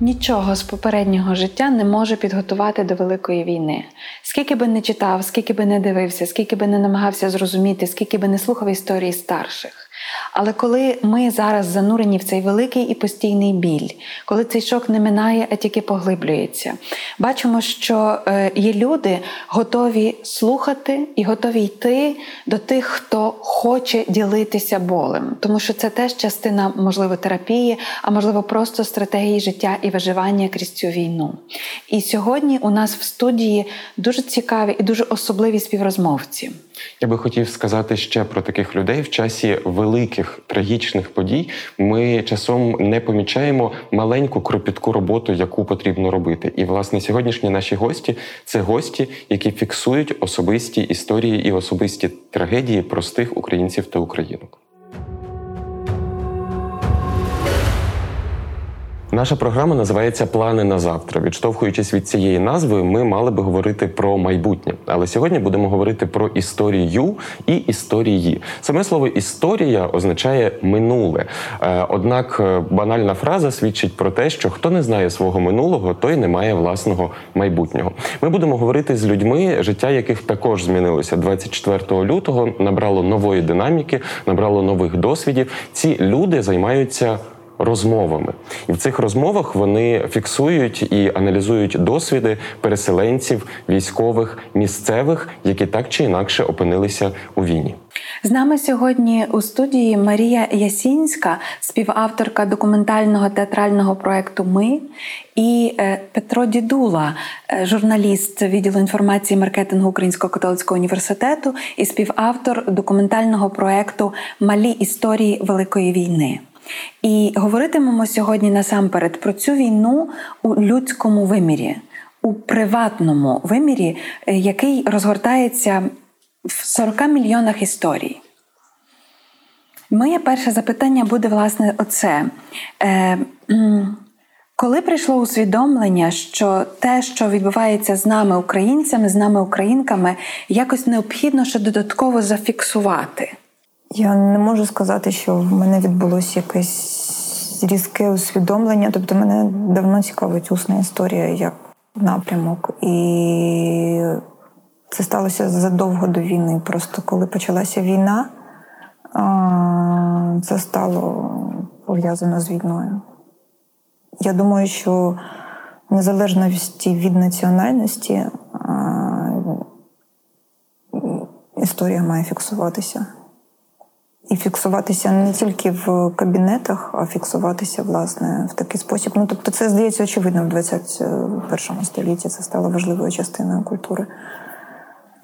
Нічого з попереднього життя не може підготувати до великої війни. Скільки би не читав, скільки би не дивився, скільки би не намагався зрозуміти, скільки би не слухав історії старших. Але коли ми зараз занурені в цей великий і постійний біль, коли цей шок не минає, а тільки поглиблюється, бачимо, що е, є люди, готові слухати і готові йти до тих, хто хоче ділитися болем, тому що це теж частина, можливо, терапії, а можливо, просто стратегії життя і виживання крізь цю війну. І сьогодні у нас в студії дуже цікаві і дуже особливі співрозмовці. Я би хотів сказати ще про таких людей в часі великих трагічних подій. Ми часом не помічаємо маленьку кропітку роботу, яку потрібно робити. І власне сьогоднішні наші гості це гості, які фіксують особисті історії і особисті трагедії простих українців та українок. Наша програма називається Плани на завтра. Відштовхуючись від цієї назви, ми мали би говорити про майбутнє. Але сьогодні будемо говорити про історію і історії. Саме слово історія означає минуле. Е, однак е, банальна фраза свідчить про те, що хто не знає свого минулого, той не має власного майбутнього. Ми будемо говорити з людьми, життя яких також змінилося 24 лютого. Набрало нової динаміки, набрало нових досвідів. Ці люди займаються розмовами, і в цих розмовах вони фіксують і аналізують досвіди переселенців, військових, місцевих, які так чи інакше опинилися у війні. З нами сьогодні у студії Марія Ясінська, співавторка документального театрального проекту Ми і е, Петро Дідула, е, журналіст відділу інформації і маркетингу Українського католицького університету і співавтор документального проекту Малі історії Великої війни. І говоритимемо сьогодні насамперед про цю війну у людському вимірі, у приватному вимірі, е, який розгортається в 40 мільйонах історій. Моє перше запитання буде, власне, оце. Е, коли прийшло усвідомлення, що те, що відбувається з нами, українцями, з нами, українками, якось необхідно ще додатково зафіксувати? Я не можу сказати, що в мене відбулося якесь різке усвідомлення. Тобто, мене давно цікавить усна історія як напрямок. І це сталося задовго до війни. Просто коли почалася війна, це стало пов'язано з війною. Я думаю, що незалежно від національності історія має фіксуватися. І фіксуватися не тільки в кабінетах, а фіксуватися власне в такий спосіб. Ну тобто, це здається очевидно в 21 столітті. Це стало важливою частиною культури.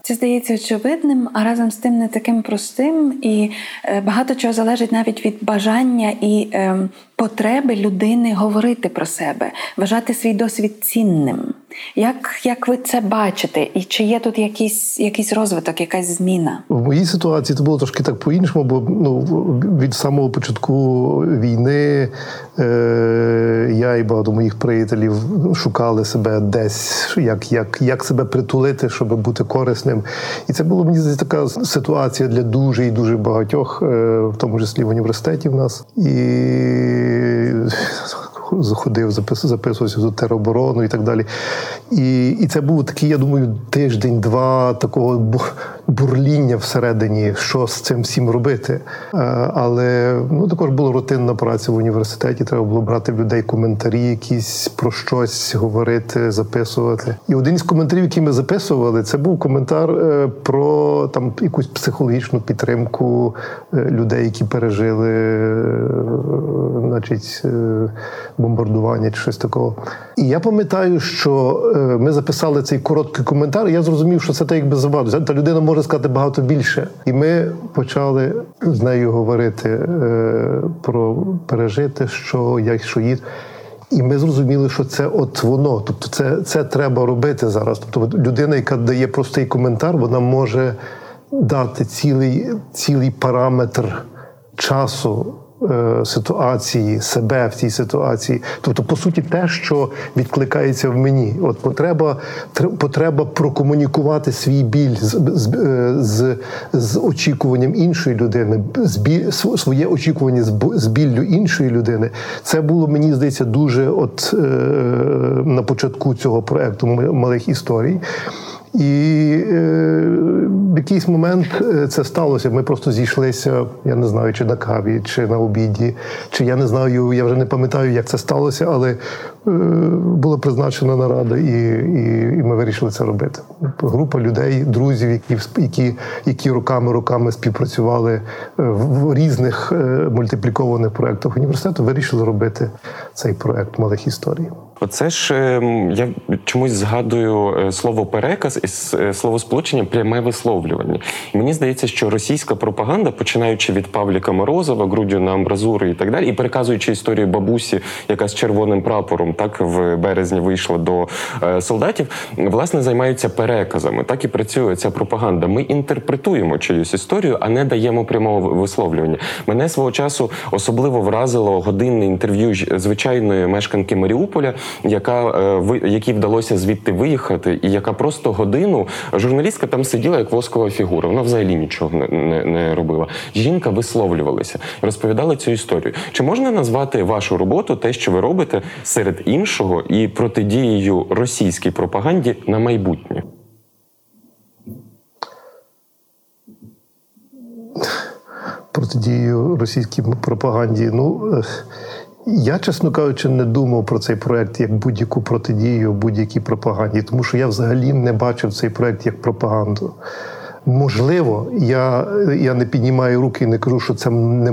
Це здається очевидним, а разом з тим не таким простим, і е, багато чого залежить навіть від бажання і е, потреби людини говорити про себе, вважати свій досвід цінним. Як як ви це бачите, і чи є тут якийсь якийсь розвиток, якась зміна? В моїй ситуації це було трошки так по-іншому, бо ну від самого початку війни е, я і багато моїх приятелів шукали себе десь, як як, як себе притулити, щоб бути корисним. І це було мені здається, така ситуація для дуже і дуже багатьох, е, в тому числі в університеті в нас. І eh, заходив, записувався до тероборону і так далі. І і це був такий, я думаю, тиждень-два такого бурління всередині, що з цим всім робити. Е, але ну, також була рутинна праця в університеті. Треба було брати в людей коментарі, якісь про щось говорити, записувати. І один із коментарів, які ми записували, це був коментар е, про там якусь психологічну підтримку е, людей, які пережили, значить, бомбардування чи щось такого. І я пам'ятаю, що ми записали цей короткий коментар. і Я зрозумів, що це так якби заваду. Та людина може сказати багато більше. І ми почали з нею говорити е, про пережити, що як що їд. І ми зрозуміли, що це от воно. Тобто, це це треба робити зараз. Тобто, людина, яка дає простий коментар, вона може дати цілий, цілий параметр часу Е, ситуації, себе в цій ситуації. Тобто, по суті, те, що відкликається в мені. От потреба потреба прокомунікувати свій біль з е, з, з очікуванням іншої людини, з біль, своє очікування з біллю іншої людини. Це було, мені здається, дуже от е, на початку цього проекту малих історій. І е, в якийсь момент е, це сталося. Ми просто зійшлися, я не знаю, чи на каві, чи на обіді, чи я не знаю, я вже не пам'ятаю, як це сталося, але е, була призначена нарада, і і, і ми вирішили це робити. Група людей, друзів, які які, які роками роками співпрацювали е, в різних е, мультиплікованих проєктах університету, вирішили робити цей проект малих історій. Оце ж ем, я чомусь згадую е, слово переказ із е, словосполученням пряме висловлювання. І мені здається, що російська пропаганда, починаючи від Павліка Морозова, грудю на амбразури і так далі, і переказуючи історію бабусі, яка з червоним прапором так в березні вийшла до е, солдатів, власне займаються переказами. Так і працює ця пропаганда. Ми інтерпретуємо чиюсь історію, а не даємо прямого висловлювання. Мене свого часу особливо вразило годинне інтерв'ю звичайної мешканки Маріуполя яка е, якій вдалося звідти виїхати, і яка просто годину журналістка там сиділа як воскова фігура. Вона взагалі нічого не, не, не робила. Жінка висловлювалася, розповідала цю історію. Чи можна назвати вашу роботу те, що ви робите серед іншого, і протидією російській пропаганді на майбутнє? Протидією російській пропаганді. Ну е, я, чесно кажучи, не думав про цей проект як будь-яку протидію будь-якій пропаганді, тому що я взагалі не бачив цей проект як пропаганду. Можливо, я я не піднімаю руки і не кажу, що це не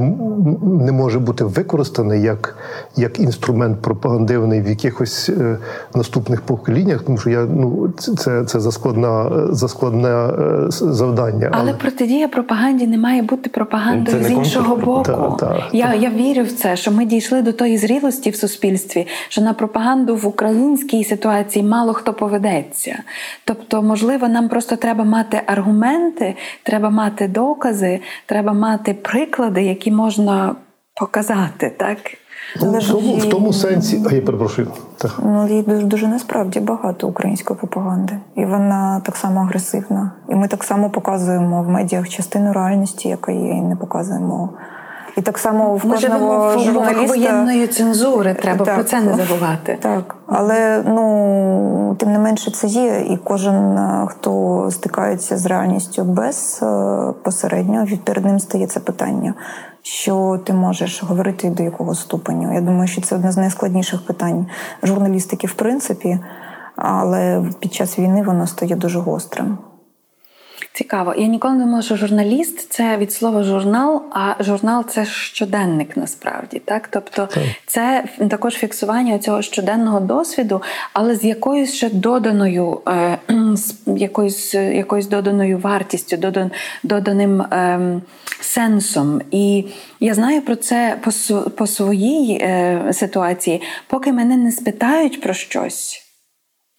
не може бути використане як як інструмент пропагандивний в якихось е, наступних поколіннях, тому що я ну це це заскладна заскладне е, завдання. Але, Але протидія пропаганді не має бути пропагандою з іншого боку. Та, та, я та. я вірю в це, що ми дійшли до тої зрілості в суспільстві, що на пропаганду в українській ситуації мало хто поведеться. Тобто, можливо, нам просто треба мати аргумент аргументи, треба мати докази, треба мати приклади, які можна показати, так? Ну, в, тому, в тому сенсі, а я перепрошую. Так. Ну, їй дуже, дуже насправді багато української пропаганди, і вона так само агресивна. І ми так само показуємо в медіах частину реальності, яка є, і не показуємо і так само в кожного Ми журналіста... воєнної цензури треба так, про це не забувати. Так, але ну тим не менше це є, і кожен е, хто стикається з реальністю безпосередньо, е, перед ним стає це питання. Що ти можеш говорити до якого ступеню? Я думаю, що це одне з найскладніших питань журналістики, в принципі, але під час війни воно стає дуже гострим. Цікаво. Я ніколи не думала, що журналіст це від слова журнал, а журнал це щоденник насправді. Так? Тобто так. це також фіксування цього щоденного досвіду, але з якоюсь ще доданою, е, з якоюсь якоюсь доданою вартістю, додан, доданим е, сенсом. І я знаю про це по, по своїй е, ситуації, поки мене не спитають про щось.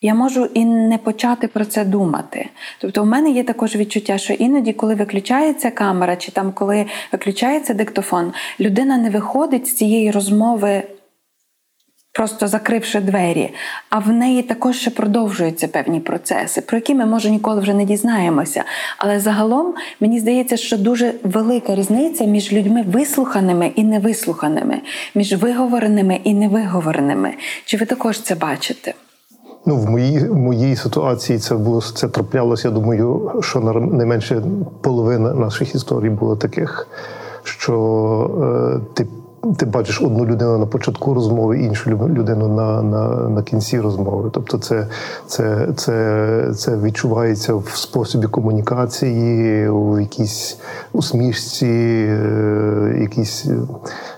Я можу і не почати про це думати. Тобто, у мене є також відчуття, що іноді, коли виключається камера, чи там коли виключається диктофон, людина не виходить з цієї розмови просто закривши двері, а в неї також ще продовжуються певні процеси, про які ми може ніколи вже не дізнаємося. Але загалом мені здається, що дуже велика різниця між людьми вислуханими і невислуханими, між виговореними і невиговореними. Чи ви також це бачите? Ну, в моїй в моїй ситуації це було це траплялося. Я думаю, що не менше половина наших історій було таких, що е, ти ти бачиш одну людину на початку розмови, іншу людину на на, на кінці розмови. Тобто, це це, це, це відчувається в способі комунікації, у якійсь усмішці, е, якісь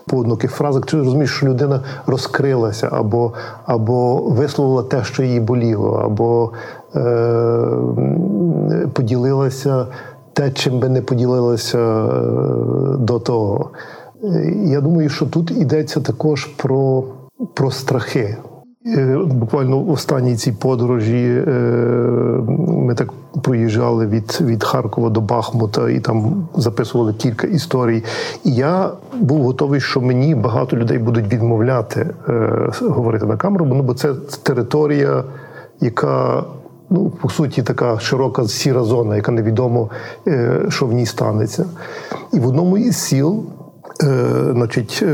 поодиноких фразах. Ти розумієш, що людина розкрилася, або або висловила те, що їй боліло, або е, поділилася те, чим би не поділилася е, до того. Я думаю, що тут йдеться також про, про страхи. Е, буквально в останній цій подорожі е, ми так проїжджали від від Харкова до Бахмута і там записували кілька історій. І я був готовий, що мені багато людей будуть відмовляти е, говорити на камеру, ну, бо це територія, яка ну, по суті така широка сіра зона, яка невідомо, що в ній станеться. І в одному із сіл. Е, значить, е,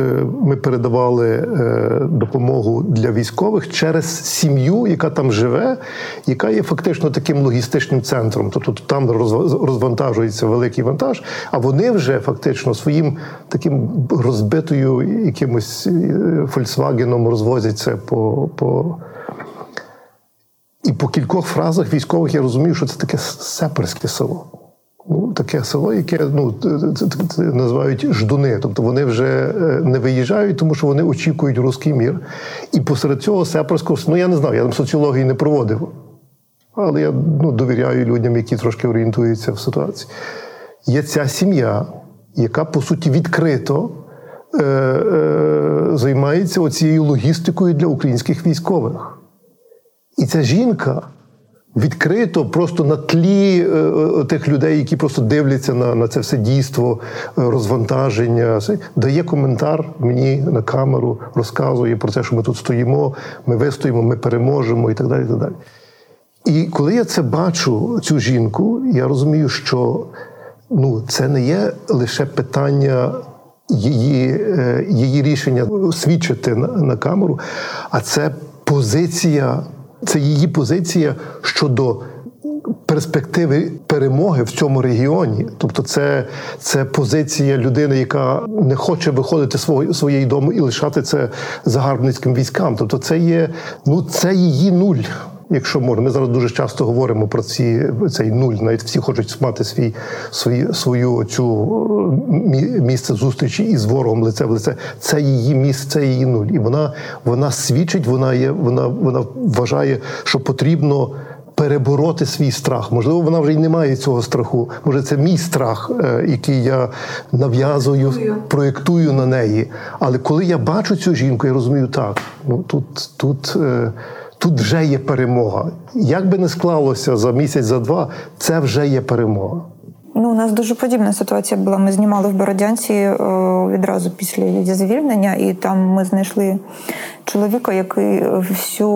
ми передавали е, допомогу для військових через сім'ю, яка там живе, яка є фактично таким логістичним центром. Тобто там розвантажується великий вантаж, а вони вже фактично своїм таким розбитою якимось Фольксвагеном розвозяться по. по і по кількох фразах військових я розумію, що це таке сеперське село таке село, яке ну, називають ждуни. Тобто вони вже е, не виїжджають, тому що вони очікують руський мір. І посеред цього сепарського, ну я не знаю, я там соціології не проводив. Але я ну, довіряю людям, які трошки орієнтуються в ситуації. Є ця сім'я, яка, по суті, відкрито е, е, займається оцією логістикою для українських військових. І ця жінка відкрито, просто на тлі е, е, тих людей, які просто дивляться на на це все дійство, е, розвантаження, дає коментар мені на камеру, розказує про те, що ми тут стоїмо, ми вистоїмо, ми переможемо і так далі. І так далі. І коли я це бачу, цю жінку, я розумію, що ну, це не є лише питання. Її її рішення свідчити на, на камеру, а це позиція це її позиція щодо перспективи перемоги в цьому регіоні. Тобто, це це позиція людини, яка не хоче виходити свого своєї дому і лишати це загарбницьким військам. Тобто, це є ну це її нуль. Якщо можна, ми зараз дуже часто говоримо про ці цей нуль. Навіть всі хочуть мати свій свій свою цю місце зустрічі із ворогом лице в лице. Це її місце, це її нуль. І вона вона свідчить, вона є, вона вона вважає, що потрібно. Перебороти свій страх, можливо, вона вже й не має цього страху. Може, це мій страх, е, який я нав'язую, проєктую на неї. Але коли я бачу цю жінку, я розумію, так ну тут тут. Тут вже є перемога. Як би не склалося за місяць, за два, це вже є перемога. Ну, у нас дуже подібна ситуація була. Ми знімали в Бородянці е, відразу після її звільнення, і там ми знайшли чоловіка, який всю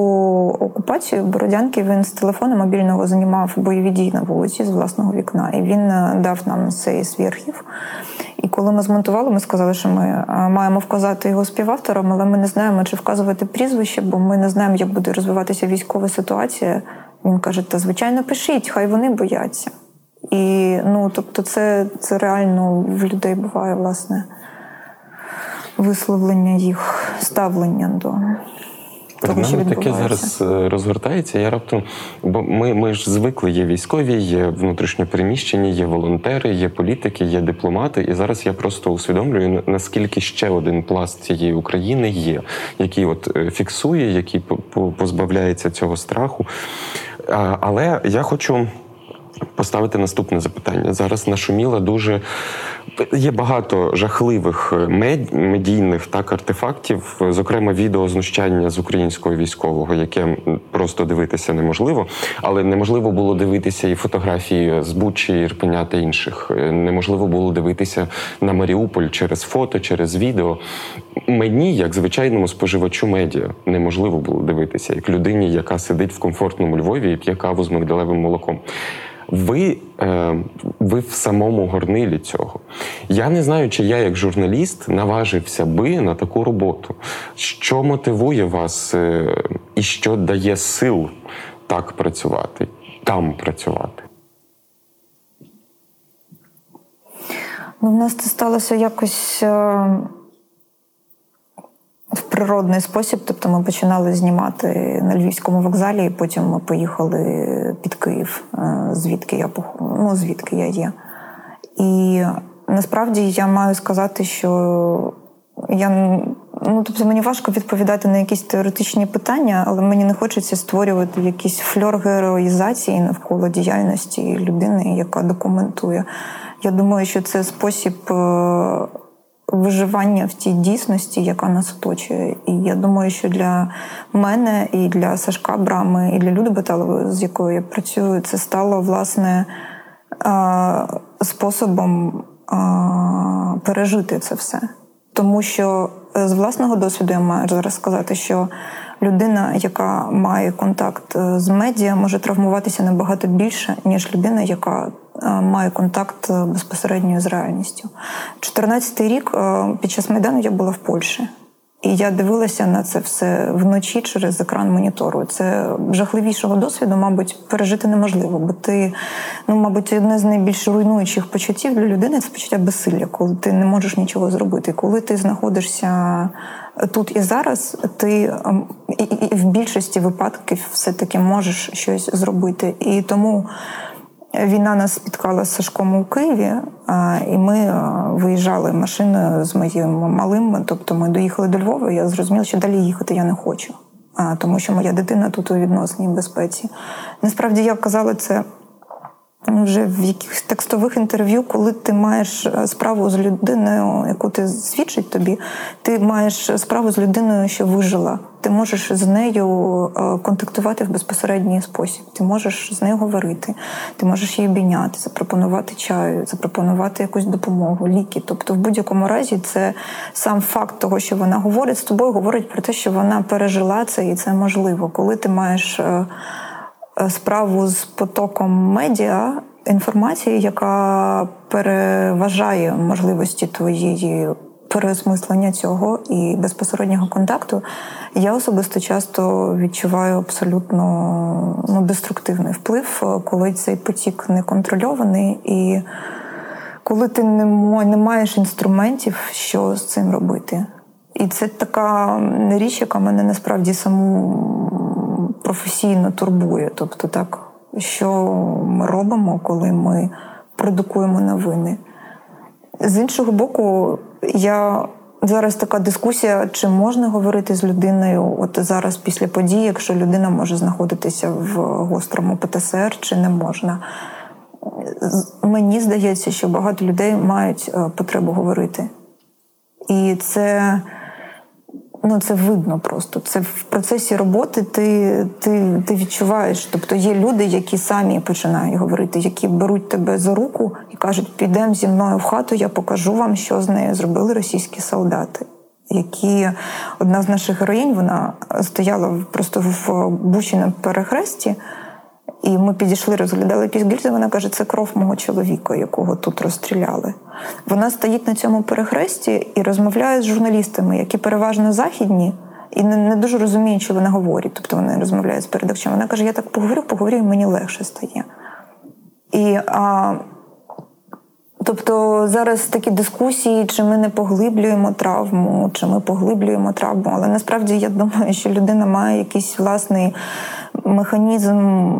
окупацію Бородянки він з телефону мобільного знімав бойові дії на вулиці з власного вікна. І він е, дав нам цей свій. І коли ми змонтували, ми сказали, що ми е, маємо вказати його співавтором, але ми не знаємо, чи вказувати прізвище, бо ми не знаємо, як буде розвиватися військова ситуація. Він каже: та звичайно, пишіть, хай вони бояться. І ну, тобто, це це реально в людей буває власне висловлення їх ставлення до. Того, що таке зараз е, розгортається. Я раптом, бо ми ми ж звикли, є військові, є внутрішньопереміщені, є волонтери, є політики, є дипломати. І зараз я просто усвідомлюю, наскільки ще один пласт цієї України є, який от е, фіксує, який позбавляється цього страху. Але я хочу поставити наступне запитання. Зараз нашуміла дуже Є багато жахливих е, медійних так артефактів, зокрема відео знущання з українського військового, яке просто дивитися неможливо, але неможливо було дивитися і фотографії з Бучі, Ірпеня та інших. Е, неможливо було дивитися на Маріуполь через фото, через відео. Мені, як звичайному споживачу медіа, неможливо було дивитися, як людині, яка сидить в комфортному Львові і п'є каву з мигдалевим молоком. Ви е, ви в самому горнилі цього. Я не знаю, чи я, як журналіст, наважився би на таку роботу. Що мотивує вас е, і що дає сил так працювати, там працювати? Ну, В нас це сталося якось. Е, в природний спосіб. Тобто ми починали знімати на Львівському вокзалі, і потім ми поїхали під Київ, е, звідки я ну, звідки я є. І насправді я маю сказати, що я ну тобто мені важко відповідати на якісь теоретичні питання, але мені не хочеться створювати якийсь фльор героїзації навколо діяльності людини, яка документує. Я думаю, що це спосіб е, виживання в тій дійсності, яка нас оточує. І я думаю, що для мене і для Сашка Брами, і для Люди Баталової, з якою я працюю, це стало власне способом пережити це все. Тому що е, з власного досвіду я маю зараз сказати, що людина, яка має контакт е, з медіа, може травмуватися набагато більше, ніж людина, яка Е, маю контакт е, безпосередньо з реальністю. 14 рік е, під час майдану я була в Польщі. І я дивилася на це все вночі через екран монітору. Це жахливішого досвіду, мабуть, пережити неможливо, бо ти, ну, мабуть, одне з найбільш руйнуючих почуттів для людини це почуття безсилля, коли ти не можеш нічого зробити. Коли ти знаходишся тут і зараз, ти ем, і в більшості випадків все-таки можеш щось зробити. І тому Війна нас спіткала з Сашком у Києві, і ми виїжджали машиною з моїм малим. Тобто ми доїхали до Львова. Я зрозуміла, що далі їхати я не хочу, тому що моя дитина тут у відносній безпеці. Насправді я казала це вже в якихось текстових інтерв'ю, коли ти маєш е, справу з людиною, яку ти свідчить тобі, ти маєш справу з людиною, що вижила. Ти можеш з нею е, контактувати в безпосередній спосіб. Ти можеш з нею говорити, ти можеш її обійняти, запропонувати чаю, запропонувати якусь допомогу, ліки. Тобто, в будь-якому разі, це сам факт того, що вона говорить з тобою, говорить про те, що вона пережила це, і це можливо, коли ти маєш. Е, Е, справу з потоком медіа інформації, яка переважає можливості твоєї переосмислення цього і безпосереднього контакту, я особисто часто відчуваю абсолютно ну, деструктивний вплив, коли цей потік не контрольований і коли ти не маєш інструментів, що з цим робити. І це така річ, яка мене насправді саму професійно турбує. Тобто, так, що ми робимо, коли ми продукуємо новини. З іншого боку, я зараз така дискусія, чи можна говорити з людиною, от зараз після події, якщо людина може знаходитися в гострому ПТСР, чи не можна. Мені здається, що багато людей мають е, потребу говорити. І це ну це видно просто. Це в процесі роботи ти ти, ти відчуваєш. Тобто є люди, які самі починають говорити, які беруть тебе за руку і кажуть, підемо зі мною в хату, я покажу вам, що з нею зробили російські солдати. Які одна з наших героїнь вона стояла просто в бучі на перехресті. І ми підійшли, розглядали якісь гільзи, Вона каже, це кров мого чоловіка, якого тут розстріляли. Вона стоїть на цьому перехресті і розмовляє з журналістами, які переважно західні, і не, не дуже розуміють, що вона говорить. Тобто вони розмовляють з передавчами. Вона каже: Я так поговорю, поговорю, і мені легше стає. І а, Тобто зараз такі дискусії, чи ми не поглиблюємо травму, чи ми поглиблюємо травму. Але насправді я думаю, що людина має якийсь власний механізм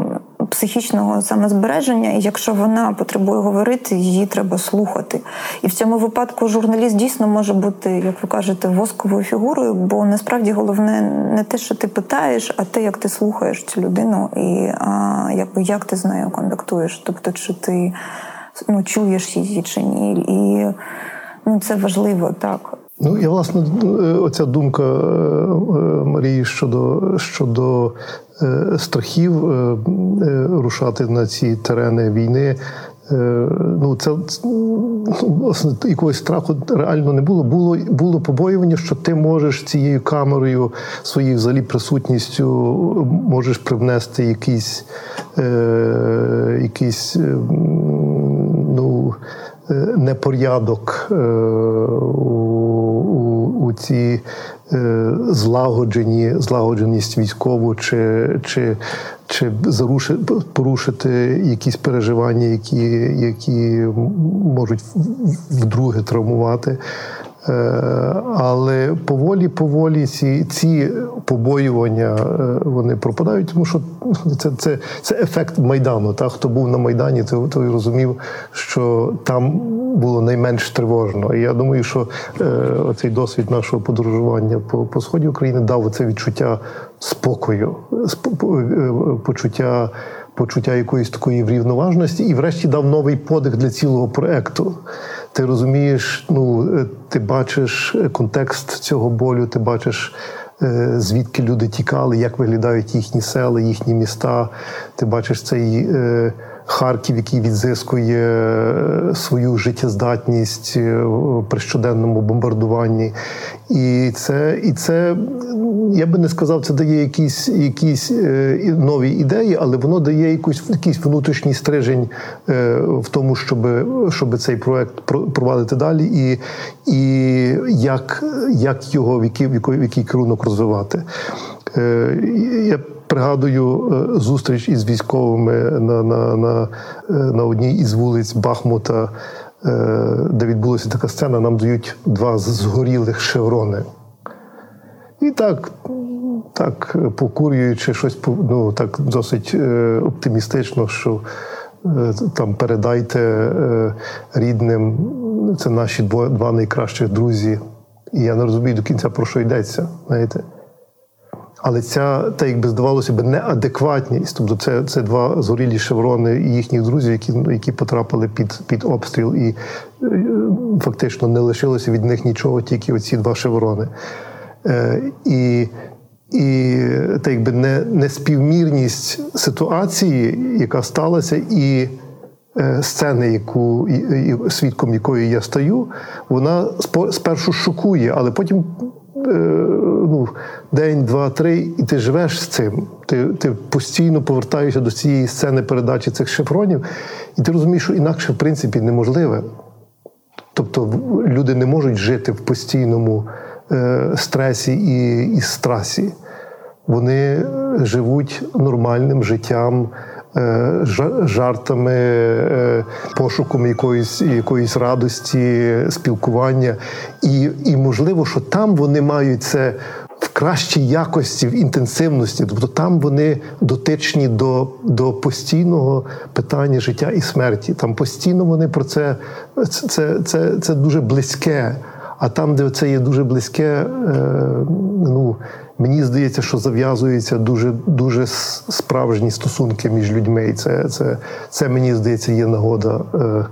психічного самозбереження, і якщо вона потребує говорити, її треба слухати. І в цьому випадку журналіст дійсно може бути, як ви кажете, восковою фігурою, бо насправді головне не те, що ти питаєш, а те, як ти слухаєш цю людину, і а, якби як ти з нею контактуєш. Тобто, чи ти ну, чуєш її чи ні. І ну, це важливо так. Ну, я власне, оця думка Марії щодо щодо страхів рушати на ці терени війни. Ну, це якогось страху реально не було. Було було побоювання, що ти можеш цією камерою, своєю взагалі присутністю, можеш привнести якийсь е, якийсь ну, непорядок у, у, у ці е, злагоджені, злагодженість військову, чи чи, чи порушити якісь переживання, які які можуть вдруге травмувати. Е, але поволі, поволі ці ці побоювання е, вони пропадають, тому що це це, це ефект майдану. Та хто був на майдані, той, той розумів, що там було найменш тривожно. І я думаю, що е, цей досвід нашого подорожування по по сході України дав це відчуття спокою, почуття. Почуття якоїсь такої врівноважності, і, врешті, дав новий подих для цілого проекту. Ти розумієш, ну ти бачиш контекст цього болю, ти бачиш. Е, звідки люди тікали, як виглядають їхні села, їхні міста. Ти бачиш цей е, Харків, який відзискує е, свою життєздатність при щоденному бомбардуванні. І це, і це, я би не сказав, це дає якісь якісь нові ідеї, але воно дає якийсь, якийсь внутрішній стрижень в тому, щоб щоб цей проект провадити далі, і і як як його в який, в який керунок розвивати. Е, я пригадую е, зустріч із військовими на на, на, е, на одній із вулиць Бахмута, де відбулася така сцена, нам дають два згорілих шеврони. І так, так покурюючи щось ну, так досить оптимістично, що там передайте рідним, це наші два найкращих друзі. І я не розумію до кінця, про що йдеться. знаєте. Але ця, так якби здавалося б, неадекватність, тобто це це два згорілі шеврони і їхніх друзів, які які потрапили під під обстріл, і е, фактично не лишилося від них нічого, тільки оці два шеврони. Е, І і так якби не, неспівмірність ситуації, яка сталася, і е, сцени, яку свідком якої я стаю, вона спершу шокує, але потім ну, день, два, три, і ти живеш з цим. Ти ти постійно повертаєшся до цієї сцени передачі цих шифронів, і ти розумієш, що інакше в принципі неможливе. Тобто люди не можуть жити в постійному е, стресі і, і страсі. Вони живуть нормальним життям. Е, жартами, е, пошуком якоїсь якоїсь радості, спілкування. І, і можливо, що там вони мають це. В кращій якості, в інтенсивності, тобто там вони дотичні до до постійного питання життя і смерті. Там постійно вони про це це, це, це дуже близьке. А там, де це є дуже близьке, е, ну мені здається, що зав'язуються дуже дуже справжні стосунки між людьми. І це, це, це мені здається, є нагода е,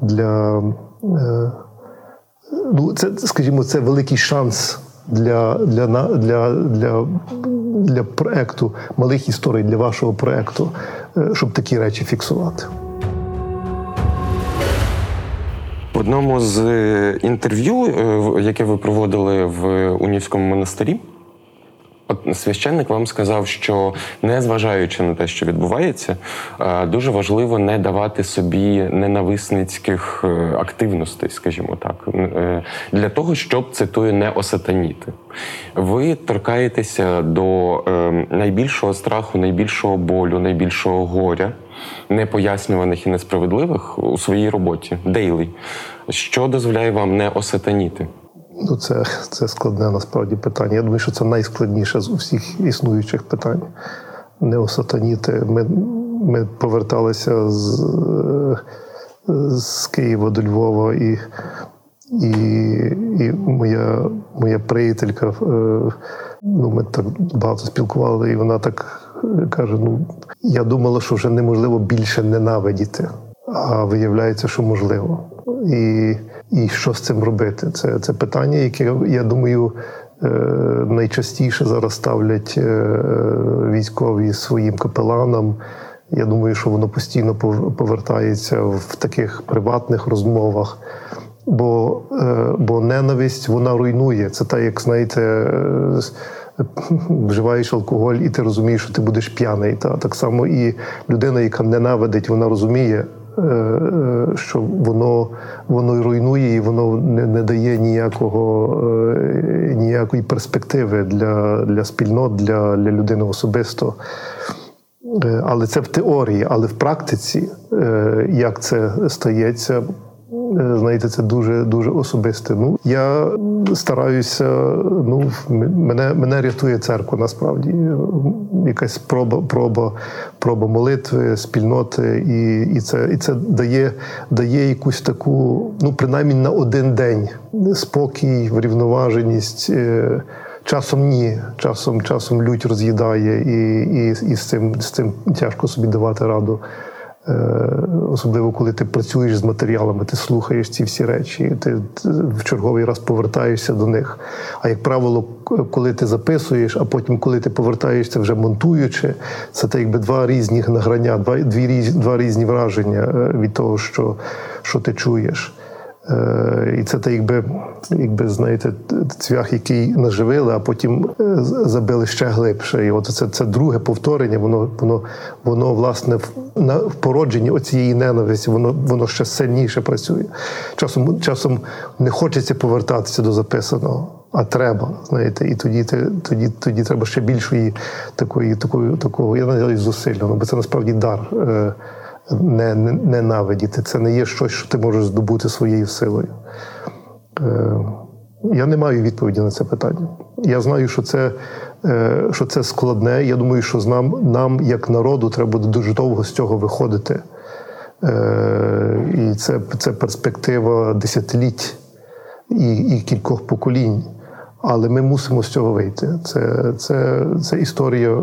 для. Е, ну, це, скажімо, це великий шанс для для, для, для, для проекту, малих історій для вашого проекту, щоб такі речі фіксувати. В одному з е, інтерв'ю, е, яке ви проводили в Унівському монастирі, священник вам сказав, що незважаючи на те, що відбувається, е, дуже важливо не давати собі ненависницьких активностей, скажімо так, для того, щоб цитую не осатаніти. Ви торкаєтеся до найбільшого страху, найбільшого болю, найбільшого горя непояснюваних і несправедливих у своїй роботі дейлі, що дозволяє вам не осатаніти? Ну, це це складне насправді питання. Я думаю, що це найскладніше з усіх існуючих питань. Не осатаніти. Ми ми поверталися з з Києва до Львова, і і, і моя моя приятелька, е, ну, ми так багато спілкували, і вона так каже: ну, я думала, що вже неможливо більше ненавидіти. а виявляється, що можливо. І і що з цим робити? Це це питання, яке я думаю е, найчастіше зараз ставлять е, військові своїм капеланам. Я думаю, що воно постійно повертається в таких приватних розмовах. Бо е, бо ненависть вона руйнує. Це так, як знаєте, вживаєш алкоголь, і ти розумієш, що ти будеш п'яний. Та так само і людина, яка ненавидить, вона розуміє, що воно воно руйнує і воно не не дає ніякого, е, ніякої перспективи для для спільнот, для, для людини особисто. Але це в теорії, але в практиці, як це стається, Е, знаєте, це дуже дуже особисте. Ну я стараюся. Ну мене мене рятує церква. Насправді якась спроба, проба, проба молитви, спільноти, і і це і це дає дає якусь таку, ну принаймні на один день спокій, врівноваженість. Е, часом ні, часом часом лють роз'їдає, і і, і з цим з цим тяжко собі давати раду. Е, особливо коли ти працюєш з матеріалами, ти слухаєш ці всі речі, ти в черговий раз повертаєшся до них. А як правило, коли ти записуєш, а потім, коли ти повертаєшся вже монтуючи, це так якби два різні награння, два дві два різні враження е, від того, що, що ти чуєш. Е, і це так, якби, якби знаєте, цвях, який наживили, а потім е, забили ще глибше. І от це це друге повторення, воно воно, воно власне на в породженні оцієї ненависті, воно воно ще сильніше працює. Часом часом не хочеться повертатися до записаного, а треба. знаєте, І тоді тоді, тоді треба ще більшої такої, такої, такого, я називаю зусилля, ну, бо це насправді дар. Е, не, не, ненавидіти. Це не є щось, що ти можеш здобути своєю силою. Е, Я не маю відповіді на це питання. Я знаю, що це е, що це складне. Я думаю, що нам, нам, як народу, треба буде дуже довго з цього виходити. Е, І це це перспектива десятиліть і, і кількох поколінь. Але ми мусимо з цього вийти. Це, це, Це історія.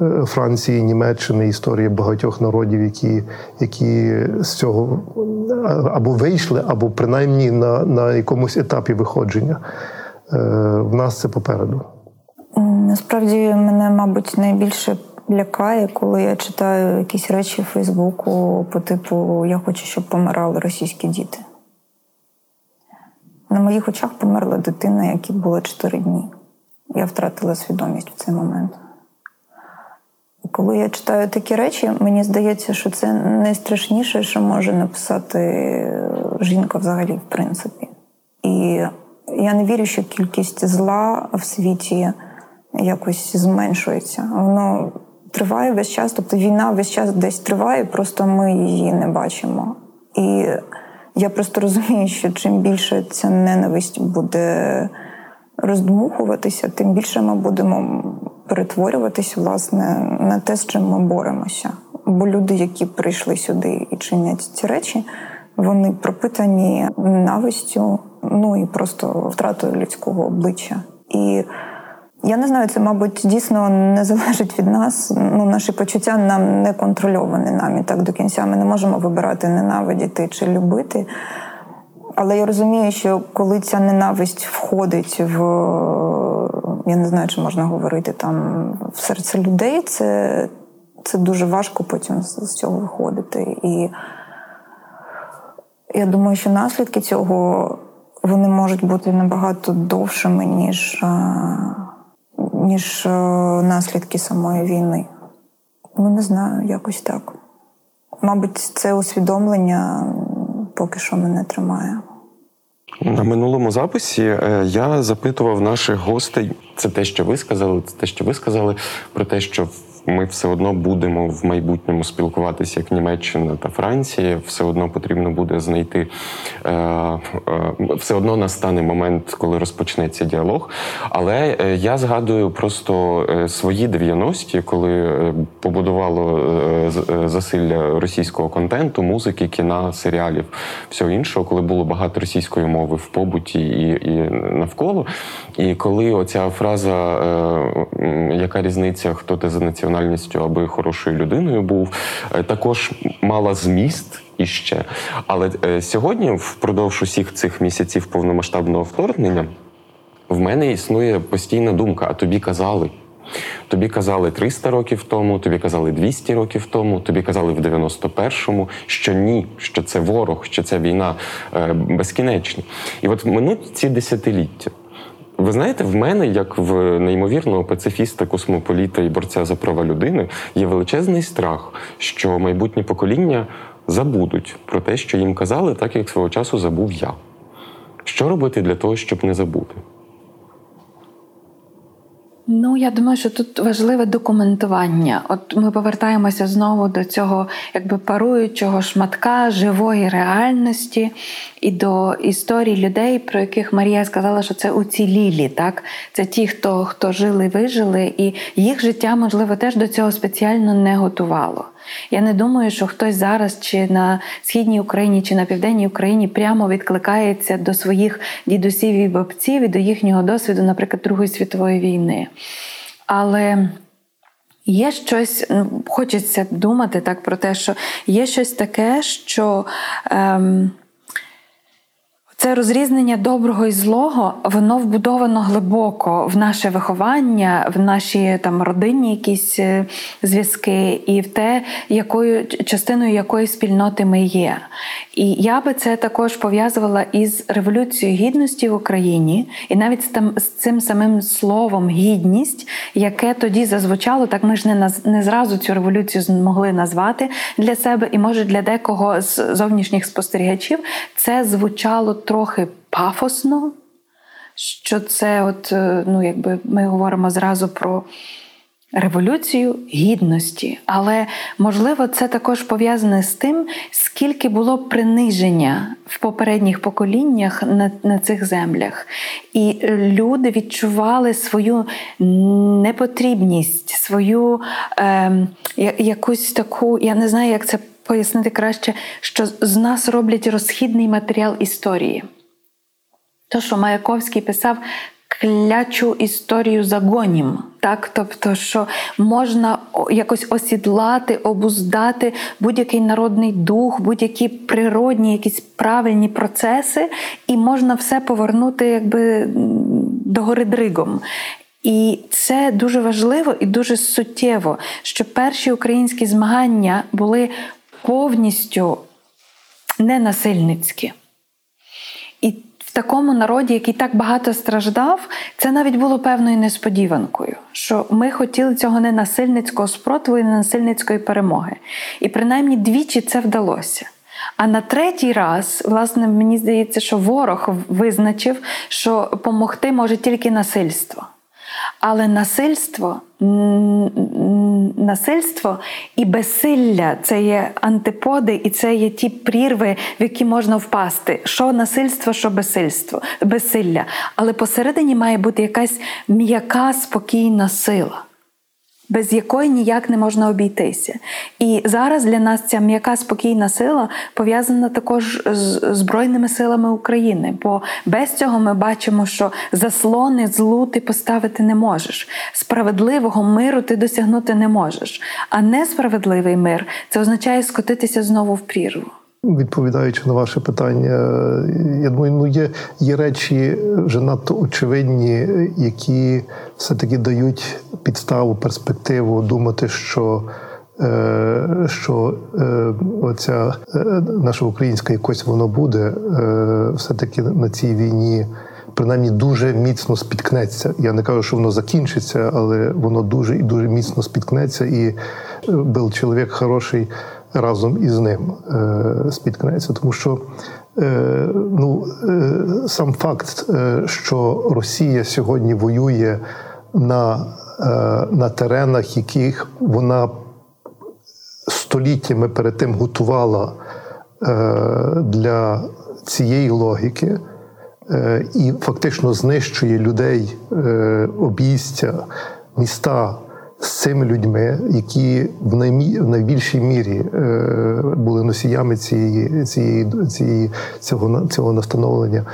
Е, Франції, Німеччини, історії багатьох народів, які які з цього або вийшли, або принаймні на на якомусь етапі виходження. Е, в нас це попереду. Насправді мене, мабуть, найбільше лякає, коли я читаю якісь речі в Фейсбуку по типу Я хочу, щоб помирали російські діти. На моїх очах померла дитина, якій було 4 дні. Я втратила свідомість в цей момент. Коли я читаю такі речі, мені здається, що це найстрашніше, що може написати жінка взагалі, в принципі. І я не вірю, що кількість зла в світі якось зменшується. Воно триває весь час, тобто війна весь час десь триває, просто ми її не бачимо. І я просто розумію, що чим більше ця ненависть буде роздмухуватися, тим більше ми будемо перетворюватись власне на те, з чим ми боремося. Бо люди, які прийшли сюди і чинять ці речі, вони пропитані ненавистю, ну і просто втратою людського обличчя. І я не знаю, це, мабуть, дійсно не залежить від нас. Ну, Наші почуття нам не контрольовані нами так до кінця. Ми не можемо вибирати ненавидіти чи любити. Але я розумію, що коли ця ненависть входить в я не знаю, чи можна говорити там в серце людей, це це дуже важко потім з цього виходити. І я думаю, що наслідки цього вони можуть бути набагато довшими, ніж, ніж наслідки самої війни. Ну, не знаю, якось так. Мабуть, це усвідомлення поки що мене тримає. На минулому записі е, я запитував наших гостей. Це те, що ви сказали, це те, що ви сказали, про те, що ми все одно будемо в майбутньому спілкуватися як Німеччина та Франція. Все одно потрібно буде знайти е, е, все одно настане момент, коли розпочнеться діалог. Але е, я згадую просто свої 90-ті, коли побудувало засилля російського контенту, музики, кіна, серіалів, всього іншого, коли було багато російської мови в побуті і, і навколо. І коли оця фраза, яка різниця, хто ти за національністю національністю, аби хорошою людиною був. Е, також мала зміст і ще. Але е, сьогодні, впродовж усіх цих місяців повномасштабного вторгнення, в мене існує постійна думка: а тобі казали. Тобі казали 300 років тому, тобі казали 200 років тому, тобі казали в 91-му, що ні, що це ворог, що ця війна е, безкінечна. І от минуть ці десятиліття. Ви знаєте, в мене, як в неймовірного пацифіста, космополіта і борця за права людини, є величезний страх, що майбутнє покоління забудуть про те, що їм казали, так як свого часу забув я. Що робити для того, щоб не забути? Ну, я думаю, що тут важливе документування. От ми повертаємося знову до цього якби паруючого шматка живої реальності і до історій людей, про яких Марія сказала, що це уцілілі, так це ті, хто хто жили, вижили, і їх життя, можливо, теж до цього спеціально не готувало. Я не думаю, що хтось зараз чи на східній Україні, чи на південній Україні прямо відкликається до своїх дідусів і бабців і до їхнього досвіду, наприклад, Другої світової війни. Але є щось, ну, хочеться думати так про те, що є щось таке, що. Ем, це розрізнення доброго і злого, воно вбудовано глибоко в наше виховання, в наші там родинні якісь е, зв'язки, і в те, якою частиною якої спільноти ми є. І я би це також пов'язувала із революцією гідності в Україні, і навіть там, з цим самим словом гідність, яке тоді зазвучало, так ми ж не не зразу цю революцію змогли назвати для себе, і може для декого з зовнішніх спостерігачів це звучало трохи пафосно, що це, от, е, ну, якби ми говоримо зразу про революцію гідності. Але, можливо, це також пов'язане з тим, скільки було приниження в попередніх поколіннях на, на цих землях. І люди відчували свою непотрібність, свою е, якусь таку, я не знаю, як це пояснити краще, що з нас роблять розхідний матеріал історії. То, що Маяковський писав клячу історію загонім, так? Тобто, що можна якось осідлати, обуздати будь-який народний дух, будь-які природні, якісь правильні процеси, і можна все повернути якби догори дригом. І це дуже важливо і дуже суттєво, що перші українські змагання були повністю ненасильницькі. І в такому народі, який так багато страждав, це навіть було певною несподіванкою, що ми хотіли цього ненасильницького спротиву і ненасильницької перемоги. І принаймні двічі це вдалося. А на третій раз, власне, мені здається, що ворог визначив, що помогти може тільки насильство. Але насильство насильство і безсилля це є антиподи, і це є ті прірви, в які можна впасти. Що насильство, що безсильство, безсилля. Але посередині має бути якась м'яка спокійна сила без якої ніяк не можна обійтися. І зараз для нас ця м'яка спокійна сила пов'язана також з Збройними силами України. Бо без цього ми бачимо, що заслони злу ти поставити не можеш. Справедливого миру ти досягнути не можеш. А несправедливий мир це означає скотитися знову в прірву. Відповідаючи на ваше питання, я думаю, ну є є речі вже надто очевидні, які все-таки дають підставу, перспективу думати, що е, що е, оця е, наша українська якось воно буде все-таки на цій війні. Принаймні дуже міцно спіткнеться. Я не кажу, що воно закінчиться, але воно дуже і дуже міцно спіткнеться. І був чоловік хороший разом із ним е, спіткнеться, тому що е, ну, е, сам факт, що Росія сьогодні воює на, на теренах, яких вона століттями перед тим готувала для цієї логіки. І фактично знищує людей, обійстя, міста, з цими людьми, які в найбільшій мірі е, були носіями цієї цієї, цієї цього цього настановлення,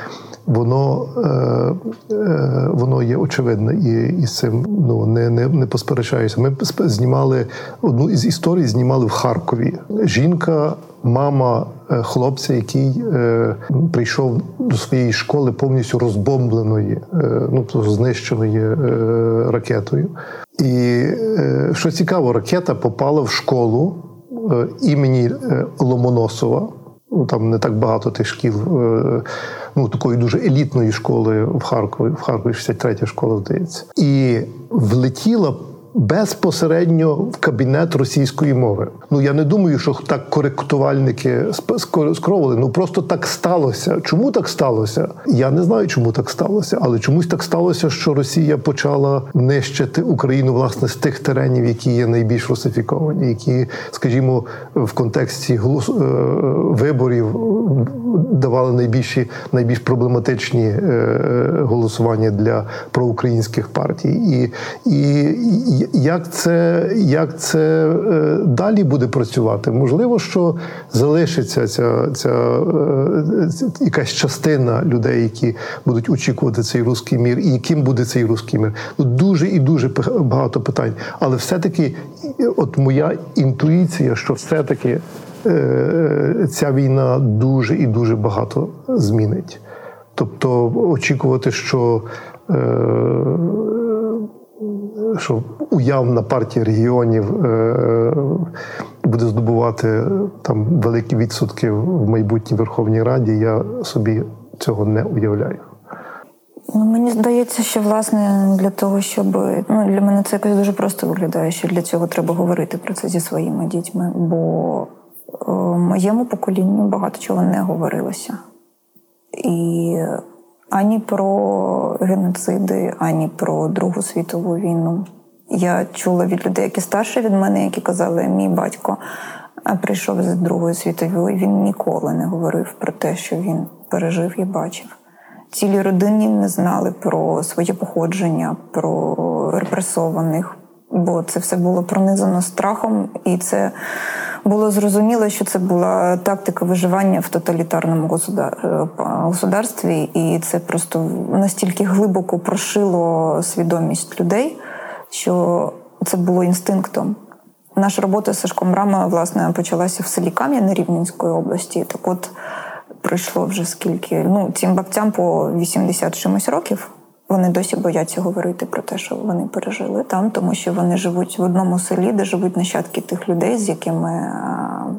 воно е, е, воно є очевидне і і з цим ну не не, не посперечаюся. Ми знімали одну із історій, знімали в Харкові. Жінка мама е, хлопця, який е, прийшов до своєї школи повністю розбомбленої, е, ну тобто знищеної е, ракетою. І е, що цікаво, ракета попала в школу е, імені Ломоносова. Ну, Там не так багато тих шкіл, ну такої дуже елітної школи в Харкові, в Харкові 63 школа, здається, і влетіла безпосередньо в кабінет російської мови. Ну я не думаю, що так коректувальники скровили. Ну просто так сталося. Чому так сталося? Я не знаю, чому так сталося, але чомусь так сталося, що Росія почала нищити Україну власне з тих теренів, які є найбільш русифіковані, які, скажімо, в контексті голос... Е, виборів давали найбільші найбільш проблематичні е, голосування для проукраїнських партій, і, і як це як це е, далі буде працювати? Можливо, що залишиться ця ця е, якась частина людей, які будуть очікувати цей русський мір, і яким буде цей русський мір? Ну, дуже і дуже багато питань. Але все-таки, от моя інтуїція, що все-таки е, ця війна дуже і дуже багато змінить. Тобто очікувати, що що уявна партія регіонів е, буде здобувати там великі відсотки в майбутній Верховній Раді, я собі цього не уявляю. Ну, Мені здається, що власне для того, щоб ну для мене це якось дуже просто виглядає, що для цього треба говорити про це зі своїми дітьми, бо е, моєму поколінню багато чого не говорилося. І ані про геноциди, ані про Другу світову війну. Я чула від людей, які старші від мене, які казали, мій батько прийшов з Другої світової, він ніколи не говорив про те, що він пережив і бачив. Цілі родини не знали про своє походження, про репресованих, бо це все було пронизано страхом, і це було зрозуміло, що це була тактика виживання в тоталітарному государстві, і це просто настільки глибоко прошило свідомість людей, що це було інстинктом. Наша робота з Сашком Рама власне почалася в селі Кам'яне Рівненської області. Так, от пройшло вже скільки. Ну, цим бабцям по 80 чимось років. Вони досі бояться говорити про те, що вони пережили там, тому що вони живуть в одному селі, де живуть нащадки тих людей, з якими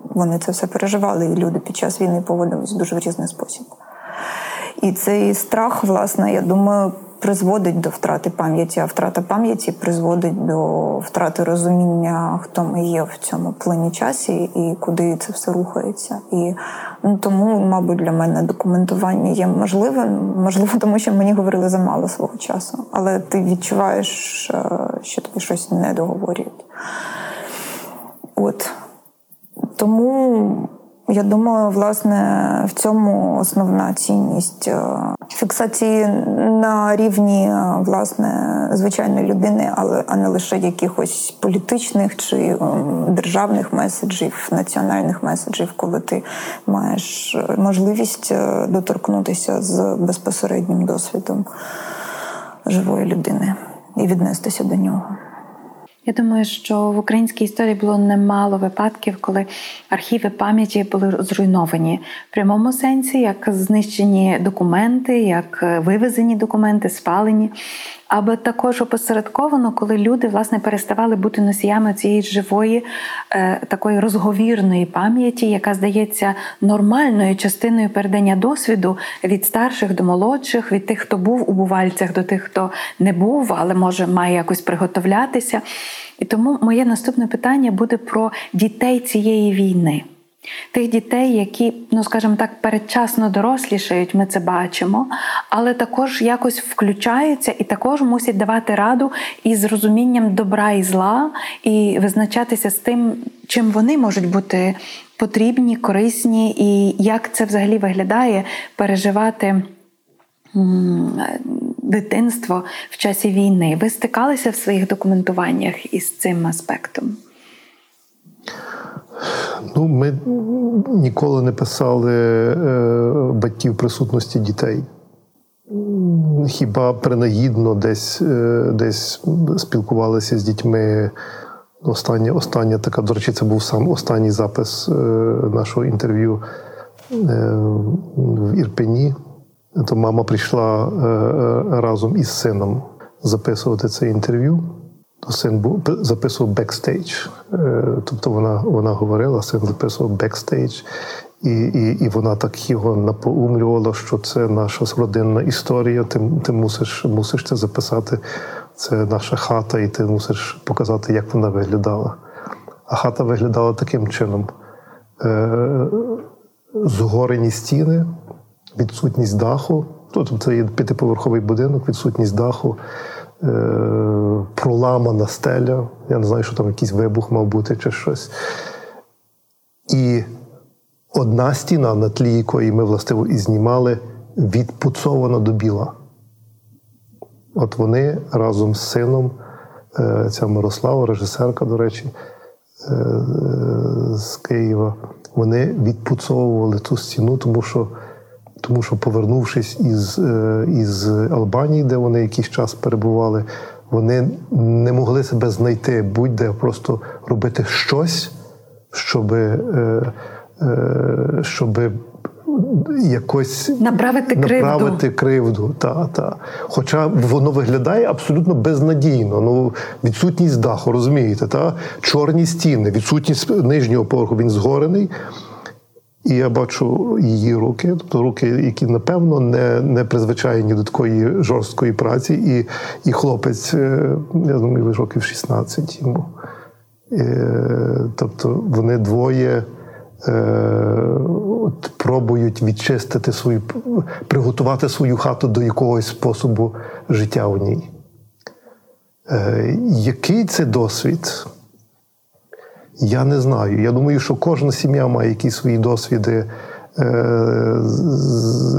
вони це все переживали. І люди під час війни поводились дуже в різний спосіб. І цей страх, власне, я думаю, призводить до втрати пам'яті, а втрата пам'яті призводить до втрати розуміння, хто ми є в цьому плині часі і куди це все рухається. І ну, тому, мабуть, для мене документування є можливим, можливо, тому що мені говорили замало свого часу, але ти відчуваєш, е, що тобі щось не договорюють. От тому. Я думаю, власне, в цьому основна цінність е, фіксації на рівні е, власне звичайної людини, але а не лише якихось політичних чи е, державних меседжів, національних меседжів, коли ти маєш можливість доторкнутися з безпосереднім досвідом живої людини і віднестися до нього. Я думаю, що в українській історії було немало випадків, коли архіви пам'яті були зруйновані в прямому сенсі, як знищені документи, як вивезені документи, спалені або також опосередковано, коли люди власне переставали бути носіями цієї живої, е, такої розговірної пам'яті, яка здається нормальною частиною передання досвіду від старших до молодших, від тих, хто був у бувальцях, до тих, хто не був, але може має якось приготовлятися. І тому моє наступне питання буде про дітей цієї війни. Тих дітей, які, ну скажімо так, передчасно дорослішають, ми це бачимо, але також якось включаються і також мусять давати раду із розумінням добра і зла, і визначатися з тим, чим вони можуть бути потрібні, корисні, і як це взагалі виглядає переживати. Дитинство в часі війни. Ви стикалися в своїх документуваннях із цим аспектом? Ну, Ми ніколи не писали е, батьків присутності дітей. Хіба принагідно десь е, десь спілкувалися з дітьми Остання, остання така, до речі, це був сам останній запис е, нашого інтерв'ю в Ірпені. То мама прийшла разом із сином записувати це інтерв'ю. Син був записував бекстейдж. Тобто вона вона говорила, син записував бекстейдж, і і, і вона так його напоумлювала, що це наша родинна історія. Ти ти мусиш мусиш це записати. Це наша хата, і ти мусиш показати, як вона виглядала. А хата виглядала таким чином: Е, згорені стіни, відсутність даху. Тобто це є п'ятиповерховий будинок, відсутність даху, е, проламана стеля. Я не знаю, що там якийсь вибух мав бути чи щось. І одна стіна, на тлі якої ми властиво і знімали, відпуцована до біла. От вони разом з сином, е, ця Мирослава, режисерка, до речі, е, з Києва, вони відпуцовували ту стіну, тому що, тому що повернувшись із, е, із Албанії, де вони якийсь час перебували, вони не могли себе знайти будь-де просто робити щось, щоб, щоб якось направити кривду. Направити кривду та, та. Хоча воно виглядає абсолютно безнадійно. Ну, Відсутність даху, розумієте, та? чорні стіни, відсутність нижнього поверху, він згорений. І я бачу її руки, тобто руки, які, напевно, не не призвичайні до такої жорсткої праці. І і хлопець, е, я думаю, років 16 йому. Е, тобто вони двоє. Е, от, пробують відчистити свою, приготувати свою хату до якогось способу життя у ній. Е, який це досвід? Я не знаю. Я думаю, що кожна сім'я має якісь свої досвіди. Е,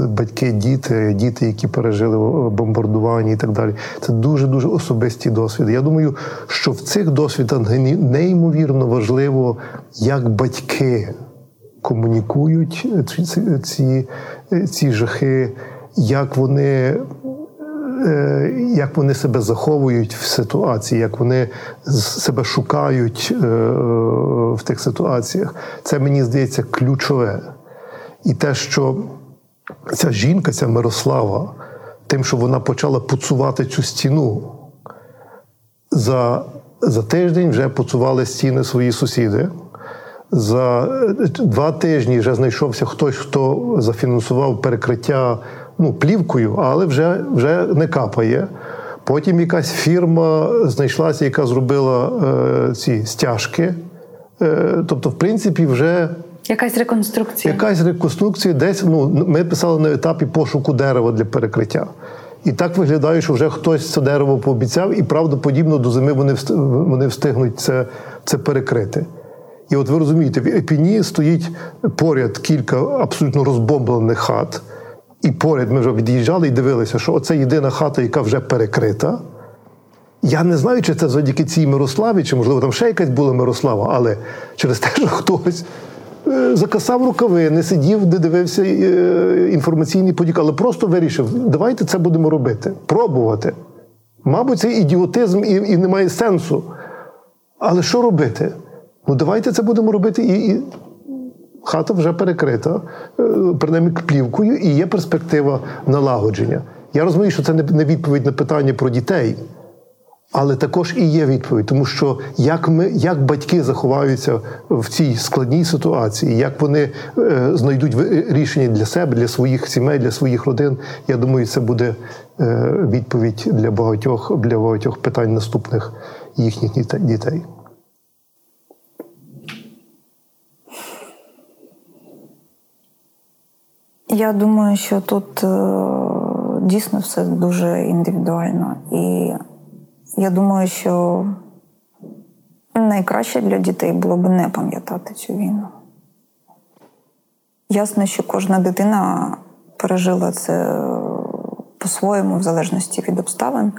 батьки, діти, діти, які пережили бомбардування і так далі. Це дуже-дуже особисті досвіди. Я думаю, що в цих досвідах неймовірно важливо, як батьки комунікують ці, ці, ці жахи, як вони. Е, як вони себе заховують в ситуації, як вони себе шукають е, в тих ситуаціях, це мені здається ключове. І те, що ця жінка, ця Мирослава, тим, що вона почала поцувати цю стіну, за за тиждень вже поцували стіни свої сусіди. За два тижні вже знайшовся хтось, хто зафінансував перекриття ну, плівкою, але вже вже не капає. Потім якась фірма знайшлася, яка зробила е, ці стяжки. Е, тобто, в принципі, вже якась реконструкція. Якась реконструкція десь. Ну, ми писали на етапі пошуку дерева для перекриття. І так виглядає, що вже хтось це дерево пообіцяв, і правдоподібно до зими вони вони встигнуть це, це перекрити. І от ви розумієте, в Епіні стоїть поряд кілька абсолютно розбомблених хат, і поряд ми вже від'їжджали і дивилися, що це єдина хата, яка вже перекрита. Я не знаю, чи це завдяки цій Мирославі, чи, можливо, там ще якась була Мирослава, але через те, що хтось е, закасав рукави, не сидів, де дивився е, інформаційний потік, але просто вирішив, давайте це будемо робити, пробувати. Мабуть, це ідіотизм і, і немає сенсу. Але що робити? Ну, давайте це будемо робити. І, і хата вже перекрита, е, принаймні плівкою, і є перспектива налагодження. Я розумію, що це не відповідь на питання про дітей. Але також і є відповідь, тому що як ми, як батьки заховаються в цій складній ситуації, як вони е, знайдуть рішення для себе, для своїх сімей, для своїх родин, я думаю, це буде е, відповідь для багатьох для багатьох питань наступних їхніх дітей. Я думаю, що тут е, дійсно все дуже індивідуально. І я думаю, що найкраще для дітей було б не пам'ятати цю війну. Ясно, що кожна дитина пережила це по-своєму, в залежності від обставин,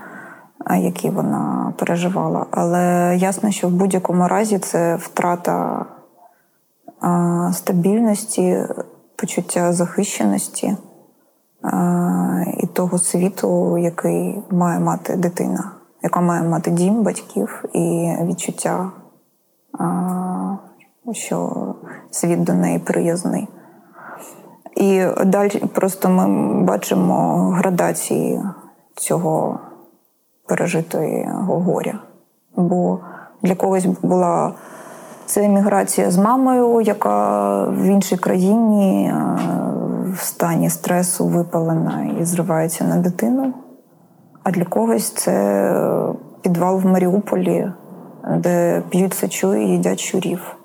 які вона переживала. Але ясно, що в будь-якому разі це втрата стабільності почуття захищеності і того світу, який має мати дитина, яка має мати дім батьків і відчуття що світ до неї приязний. І далі просто ми бачимо градації цього пережитого горя. Бо для когось була це еміграція з мамою, яка в іншій країні в стані стресу випалена і зривається на дитину. А для когось це підвал в Маріуполі, де п'ють сечу і їдять щурів.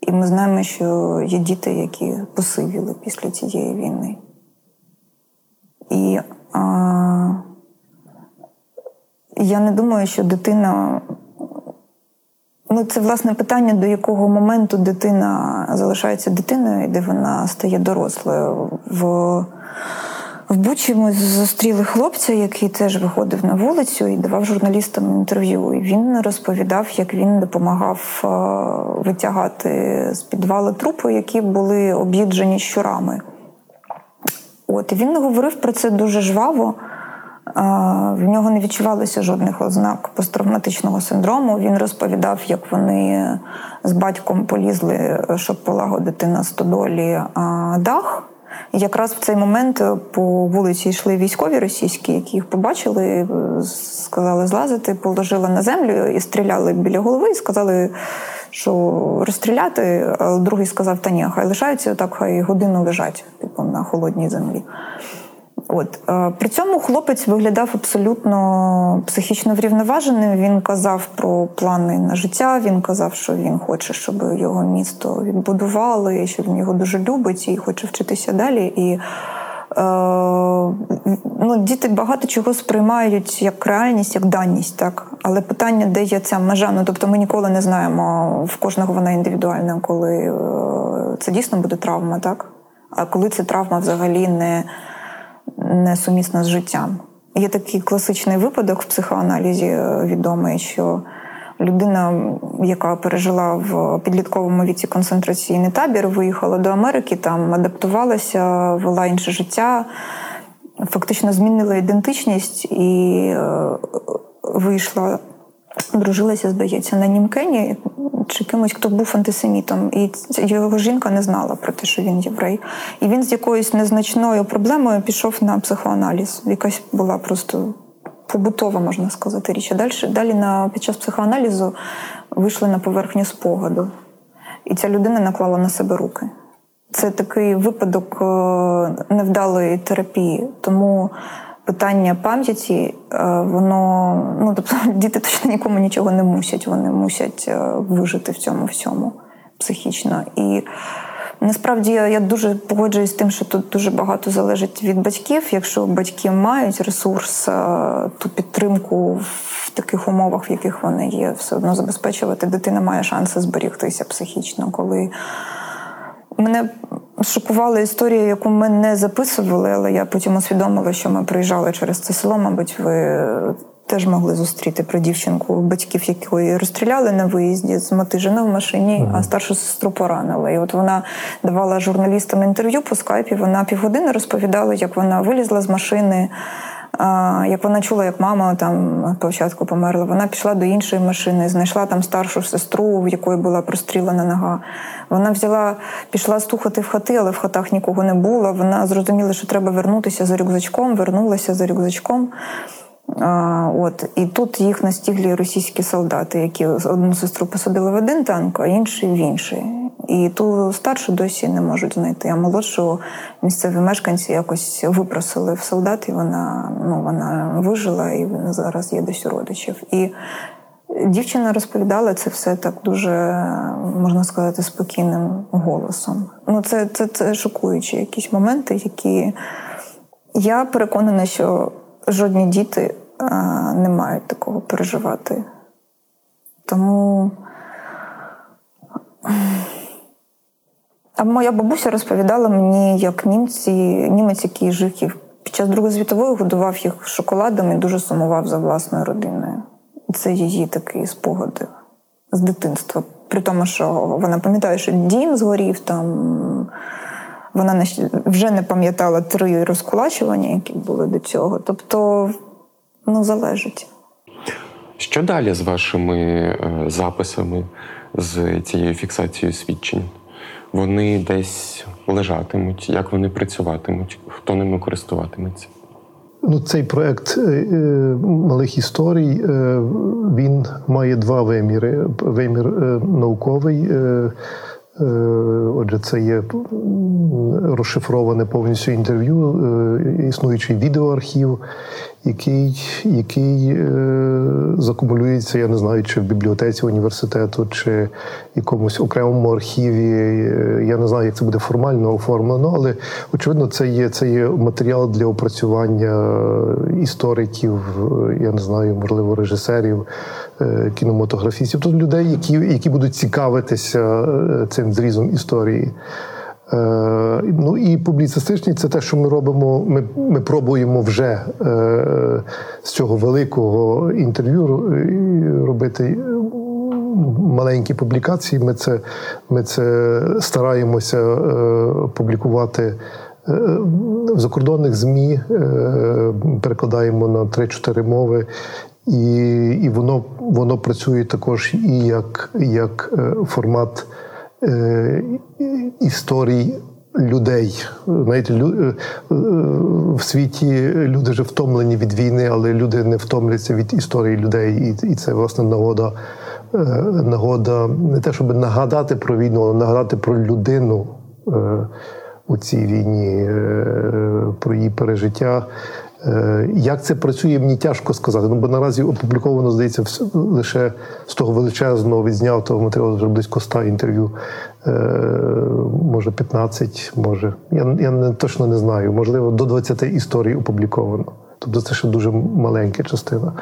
І ми знаємо, що є діти, які посивіли після цієї війни. І а, я не думаю, що дитина. Ну, це власне питання, до якого моменту дитина залишається дитиною, де вона стає дорослою. В в Бучі ми зустріли хлопця, який теж виходив на вулицю і давав журналістам інтерв'ю. І Він розповідав, як він допомагав е, витягати з підвалу трупи, які були об'їджені щурами. От і він говорив про це дуже жваво. В нього не відчувалося жодних ознак посттравматичного синдрому. Він розповідав, як вони з батьком полізли, щоб полагодити на стодолі дах. І якраз в цей момент по вулиці йшли військові російські, які їх побачили, сказали злазити, положили на землю і стріляли біля голови, і сказали, що розстріляти. А другий сказав: Та ні, хай лишаються, так хай годину лежать, типу на холодній землі. От при цьому хлопець виглядав абсолютно психічно врівноваженим. Він казав про плани на життя. Він казав, що він хоче, щоб його місто відбудували, що він його дуже любить і хоче вчитися далі. І е, ну, Діти багато чого сприймають як реальність, як даність, так. Але питання, де є ця межа. Ну тобто, ми ніколи не знаємо в кожного вона індивідуальна, коли е, це дійсно буде травма, так? А коли це травма взагалі не несумісна з життям. Є такий класичний випадок в психоаналізі е, відомий, що людина, яка пережила в підлітковому віці концентраційний табір, виїхала до Америки, там адаптувалася, вела інше життя, фактично змінила ідентичність і е, вийшла Дружилася, здається, на Німкені чи кимось, хто був антисемітом, і його жінка не знала про те, що він єврей. І він з якоюсь незначною проблемою пішов на психоаналіз. Якась була просто побутова, можна сказати, річ. А далі далі на під час психоаналізу вийшли на поверхню спогаду, і ця людина наклала на себе руки. Це такий випадок е, невдалої терапії. Тому питання пам'яті, е, воно ну тобто діти точно нікому нічого не мусять. Вони мусять е, вижити в цьому всьому психічно. І насправді я, дуже погоджуюсь з тим, що тут дуже багато залежить від батьків. Якщо батьки мають ресурс, е, ту підтримку в таких умовах, в яких вони є, все одно забезпечувати, дитина має шанси зберігтися психічно, коли. Мене шокувала історія, яку ми не записували, але я потім усвідомила, що ми приїжджали через це село. Мабуть, ви теж могли зустріти про дівчинку батьків, якої розстріляли на виїзді з Матижина в машині, mm-hmm. а старшу сестру поранили. І от вона давала журналістам інтерв'ю по скайпі. Вона півгодини розповідала, як вона вилізла з машини. Як вона чула, як мама там спочатку померла, вона пішла до іншої машини, знайшла там старшу сестру, в якої була прострілена нога. Вона взяла, пішла стухати в хати, але в хатах нікого не було. Вона зрозуміла, що треба вернутися за рюкзачком, вернулася за рюкзачком. А, от І тут їх настігли російські солдати, які одну сестру посадили в один танк, а інший в інший. І ту старшу досі не можуть знайти. А молодшу місцеві мешканці якось випросили в солдат, і вона ну, вона вижила і зараз є десь у родичів. І дівчина розповідала це все так дуже, можна сказати, спокійним голосом. Ну, Це, це, це шокуючі якісь моменти, які я переконана, що жодні діти а, не мають такого переживати. Тому. А моя бабуся розповідала мені, як німці, німець, який жив під час Другої світової, годував їх шоколадом і дуже сумував за власною родиною. Це її такий спогади з дитинства. При тому, що вона пам'ятає, що дім згорів там. Вона вже не пам'ятала три розкулачування, які були до цього. Тобто, ну, залежить. Що далі з вашими е, записами, з цією фіксацією свідчень? Вони десь лежатимуть, як вони працюватимуть, хто ними користуватиметься? Ну, Цей проект е, малих історій він має два виміри: вимір науковий. Отже, це є розшифроване повністю інтерв'ю, існуючий відеоархів, який який е, закумулюється, я не знаю, чи в бібліотеці університету, чи якомусь окремому архіві. Е, я не знаю, як це буде формально оформлено, але очевидно, це є це є матеріал для опрацювання істориків, я не знаю, можливо, режисерів, е, кінематографістів, тобто людей, які, які будуть цікавитися е, цим зрізом історії. Е, ну і публіцистичність це те, що ми робимо. Ми ми пробуємо вже е, з цього великого інтерв'ю робити маленькі публікації. Ми це ми це стараємося е, публікувати. В закордонних ЗМІ перекладаємо на 3-4 мови, і і воно воно працює також і як як формат Е, історій людей. Знаєте, е, в світі люди вже втомлені від війни, але люди не втомляться від історії людей. І це власне нагода. Е, нагода не те, щоб нагадати про війну, але нагадати про людину у цій війні, про її пережиття. Е, як це працює, мені тяжко сказати. Ну, бо наразі опубліковано, здається, лише з того величезного відзнятого матеріалу вже близько 100 інтерв'ю, е, може 15, може. Я я не, точно не знаю. Можливо, до 20 історій опубліковано. Тобто це ще дуже маленька частина.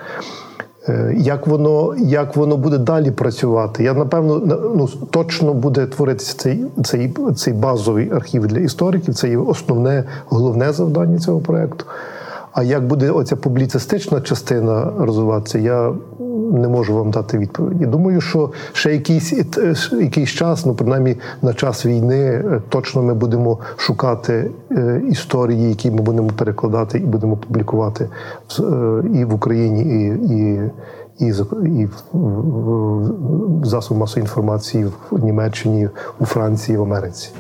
Е, як воно як воно буде далі працювати? Я напевно ну, точно буде творитися цей цей, цей базовий архів для істориків. Це є основне головне завдання цього проєкту. А як буде оця публіцистична частина розвиватися, я не можу вам дати відповіді. Думаю, що ще якийсь якийсь час, ну принаймні на час війни, е, точно ми будемо шукати е, історії, які ми будемо перекладати і будемо публікувати е, і в Україні, і і, і, і в засобах масової інформації в Німеччині, у Франції, в Америці.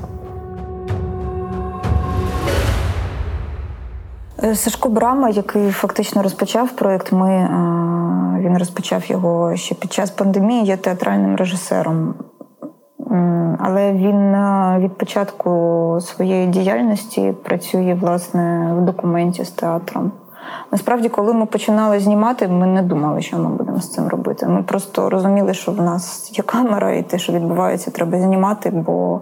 Сашко Брама, який фактично розпочав проєкт, ми е, він розпочав його ще під час пандемії, є театральним режисером. Але він е, від початку своєї діяльності працює власне в документі з театром. Насправді, коли ми починали знімати, ми не думали, що ми будемо з цим робити. Ми просто розуміли, що в нас є камера, і те, що відбувається, треба знімати, бо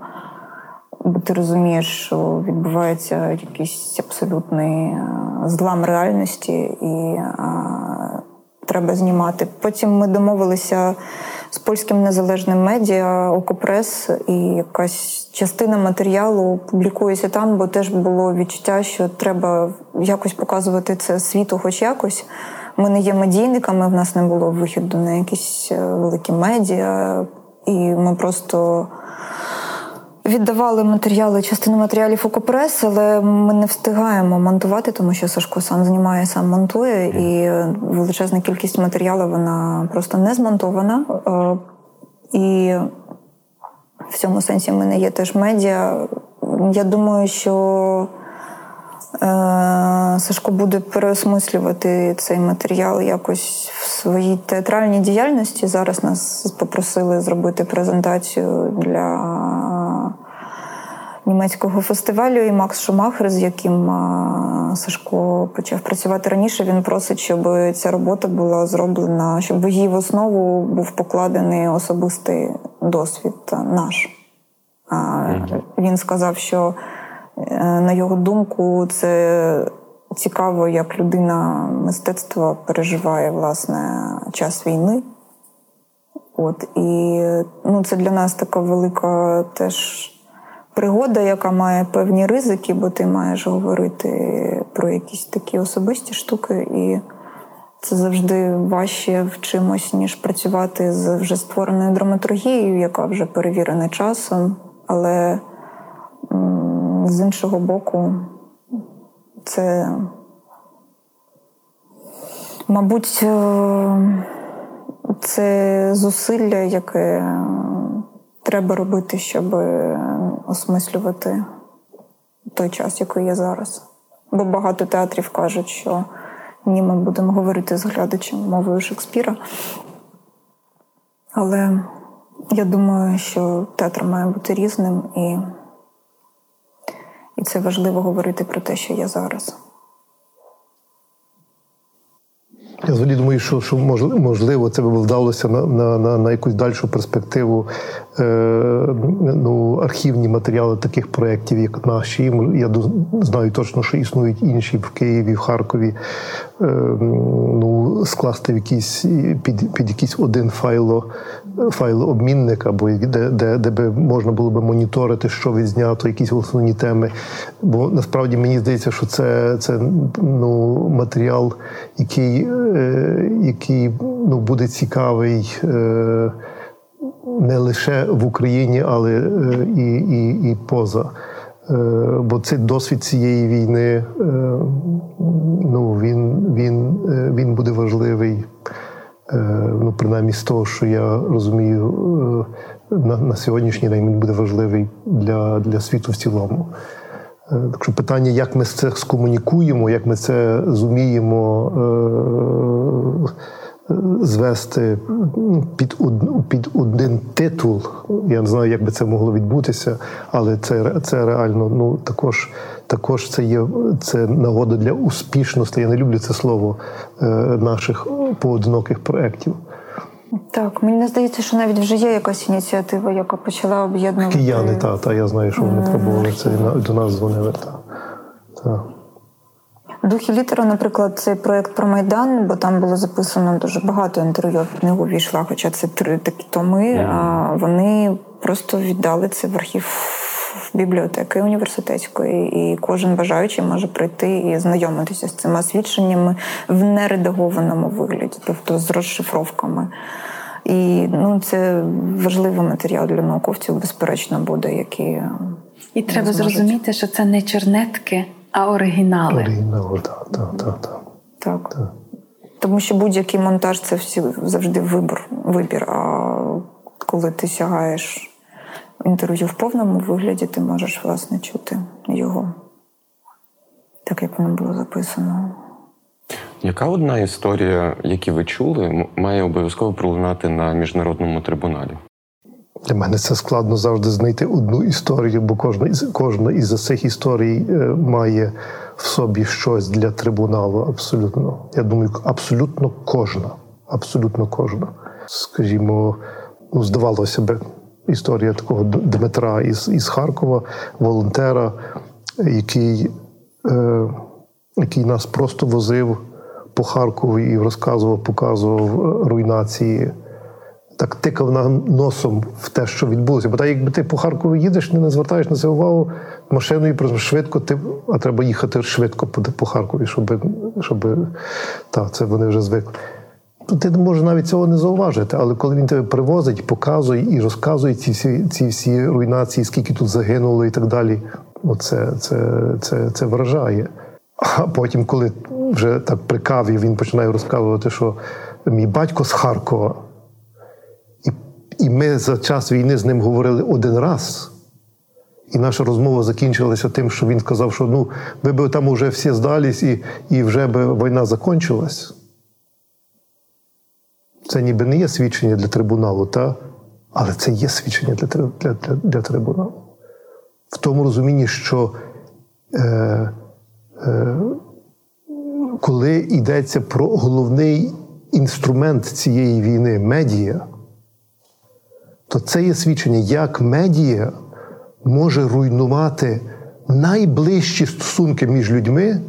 бо ти розумієш, що відбувається якийсь абсолютний е, злам реальності, і а, треба знімати. Потім ми домовилися з польським незалежним медіа Окопрес, і якась частина матеріалу публікується там, бо теж було відчуття, що треба якось показувати це світу, хоч якось. Ми не є медійниками, в нас не було вихіду на якісь е, великі медіа, і ми просто. Віддавали матеріали, частину матеріалів Окопрес, але ми не встигаємо монтувати, тому що Сашко сам знімає, сам монтує, і величезна кількість матеріалу вона просто не змонтована. Е, і в цьому сенсі в мене є теж медіа. Я думаю, що е, Сашко буде переосмислювати цей матеріал якось в своїй театральній діяльності. Зараз нас попросили зробити презентацію для німецького фестивалю. І Макс Шумахер, з яким Сашко почав працювати раніше, він просить, щоб ця робота була зроблена, щоб її в основу був покладений особистий досвід наш. Він сказав, що е, на його думку, це цікаво, як людина мистецтва переживає власне час війни. От і ну, це для нас така велика теж пригода, яка має певні ризики, бо ти маєш говорити про якісь такі особисті штуки, і це завжди важче в чимось, ніж працювати з вже створеною драматургією, яка вже перевірена часом. Але з іншого боку, це, мабуть, е, це зусилля, яке треба робити, щоб осмислювати той час, який є зараз. Бо багато театрів кажуть, що ні, ми будемо говорити з глядачем мовою Шекспіра. Але я думаю, що театр має бути різним, і, і це важливо говорити про те, що є зараз. Я взагалі думаю, що що можливо це би вдалося на на, на, на якусь дальшу перспективу е, ну, архівні матеріали таких проєктів, як наші. Я знаю точно, що існують інші в Києві, в Харкові. Е, ну, Скласти в якийсь під під якийсь один файло, файлообмінник, або де, де де, би можна було би моніторити, що відзнято, якісь основні теми. Бо насправді мені здається, що це це ну, матеріал, який Е, який ну, буде цікавий е, не лише в Україні, але е, і, і, і поза. Бо цей досвід цієї війни ну, він він, він буде важливий, ну, принаймні з того, що я розумію, на на сьогоднішній день він буде важливий для, для світу в цілому. Е, так що питання, як ми це скомунікуємо, як ми це зуміємо е, звести під під один титул. Я не знаю, як би це могло відбутися, але це це реально ну також також це є це нагода для успішності. Я не люблю це слово е, наших поодиноких проєктів. Так, мені здається, що навіть вже є якась ініціатива, яка почала об'єднувати. Кияни, так, та, я знаю, що вони пробували це до нас дзвонили. Та, та. Духі літера, наприклад, цей проєкт про Майдан, бо там було записано дуже багато інтерв'ю в книгу війшла, хоча це три такі томи. А вони просто віддали це в архів бібліотеки університетської, і кожен бажаючий може прийти і знайомитися з цими свідченнями в нередагованому вигляді, тобто з розшифровками. І ну, це важливий матеріал для науковців, безперечно, буде, які і треба зможуть. зрозуміти, що це не чернетки, а оригінали. Оригінали, так, так, так. Так. так. так. Тому що будь-який монтаж це всі завжди вибір. вибір. А коли ти сягаєш інтерв'ю в повному вигляді, ти можеш власне чути його, так як воно було записано. Яка одна історія, які ви чули, має обов'язково пролунати на міжнародному трибуналі? Для мене це складно завжди знайти одну історію, бо кожна із кожна із цих історій е, має в собі щось для трибуналу. Абсолютно. Я думаю, абсолютно кожна. Абсолютно кожна. Скажімо, ну, здавалося би, історія такого Дмитра із із Харкова, волонтера, який, е, який нас просто возив по Харкову і розказував, показував е, руйнації. Так тикав на носом в те, що відбулося. Бо так, якби ти по Харкову їдеш, не звертаєш на це увагу машиною, просто швидко ти, а треба їхати швидко по, по Харкові, щоб щоб та, це вони вже звикли. Ти може навіть цього не зауважити, але коли він тебе привозить, показує і розказує ці всі ці всі руйнації, скільки тут загинуло і так далі, оце, це, це, це вражає. А потім, коли вже так при каві він починає розказувати, що мій батько з Харкова, і ми за час війни з ним говорили один раз. І наша розмова закінчилася тим, що він сказав, що ну, ви б там вже всі здались, і і вже б війна закінчилась. Це ніби не є свідчення для трибуналу, та? але це є свідчення для для, для, для трибуналу. В тому розумінні, що е, е, коли йдеться про головний інструмент цієї війни медіа, то це є свідчення, як медіа може руйнувати найближчі стосунки між людьми.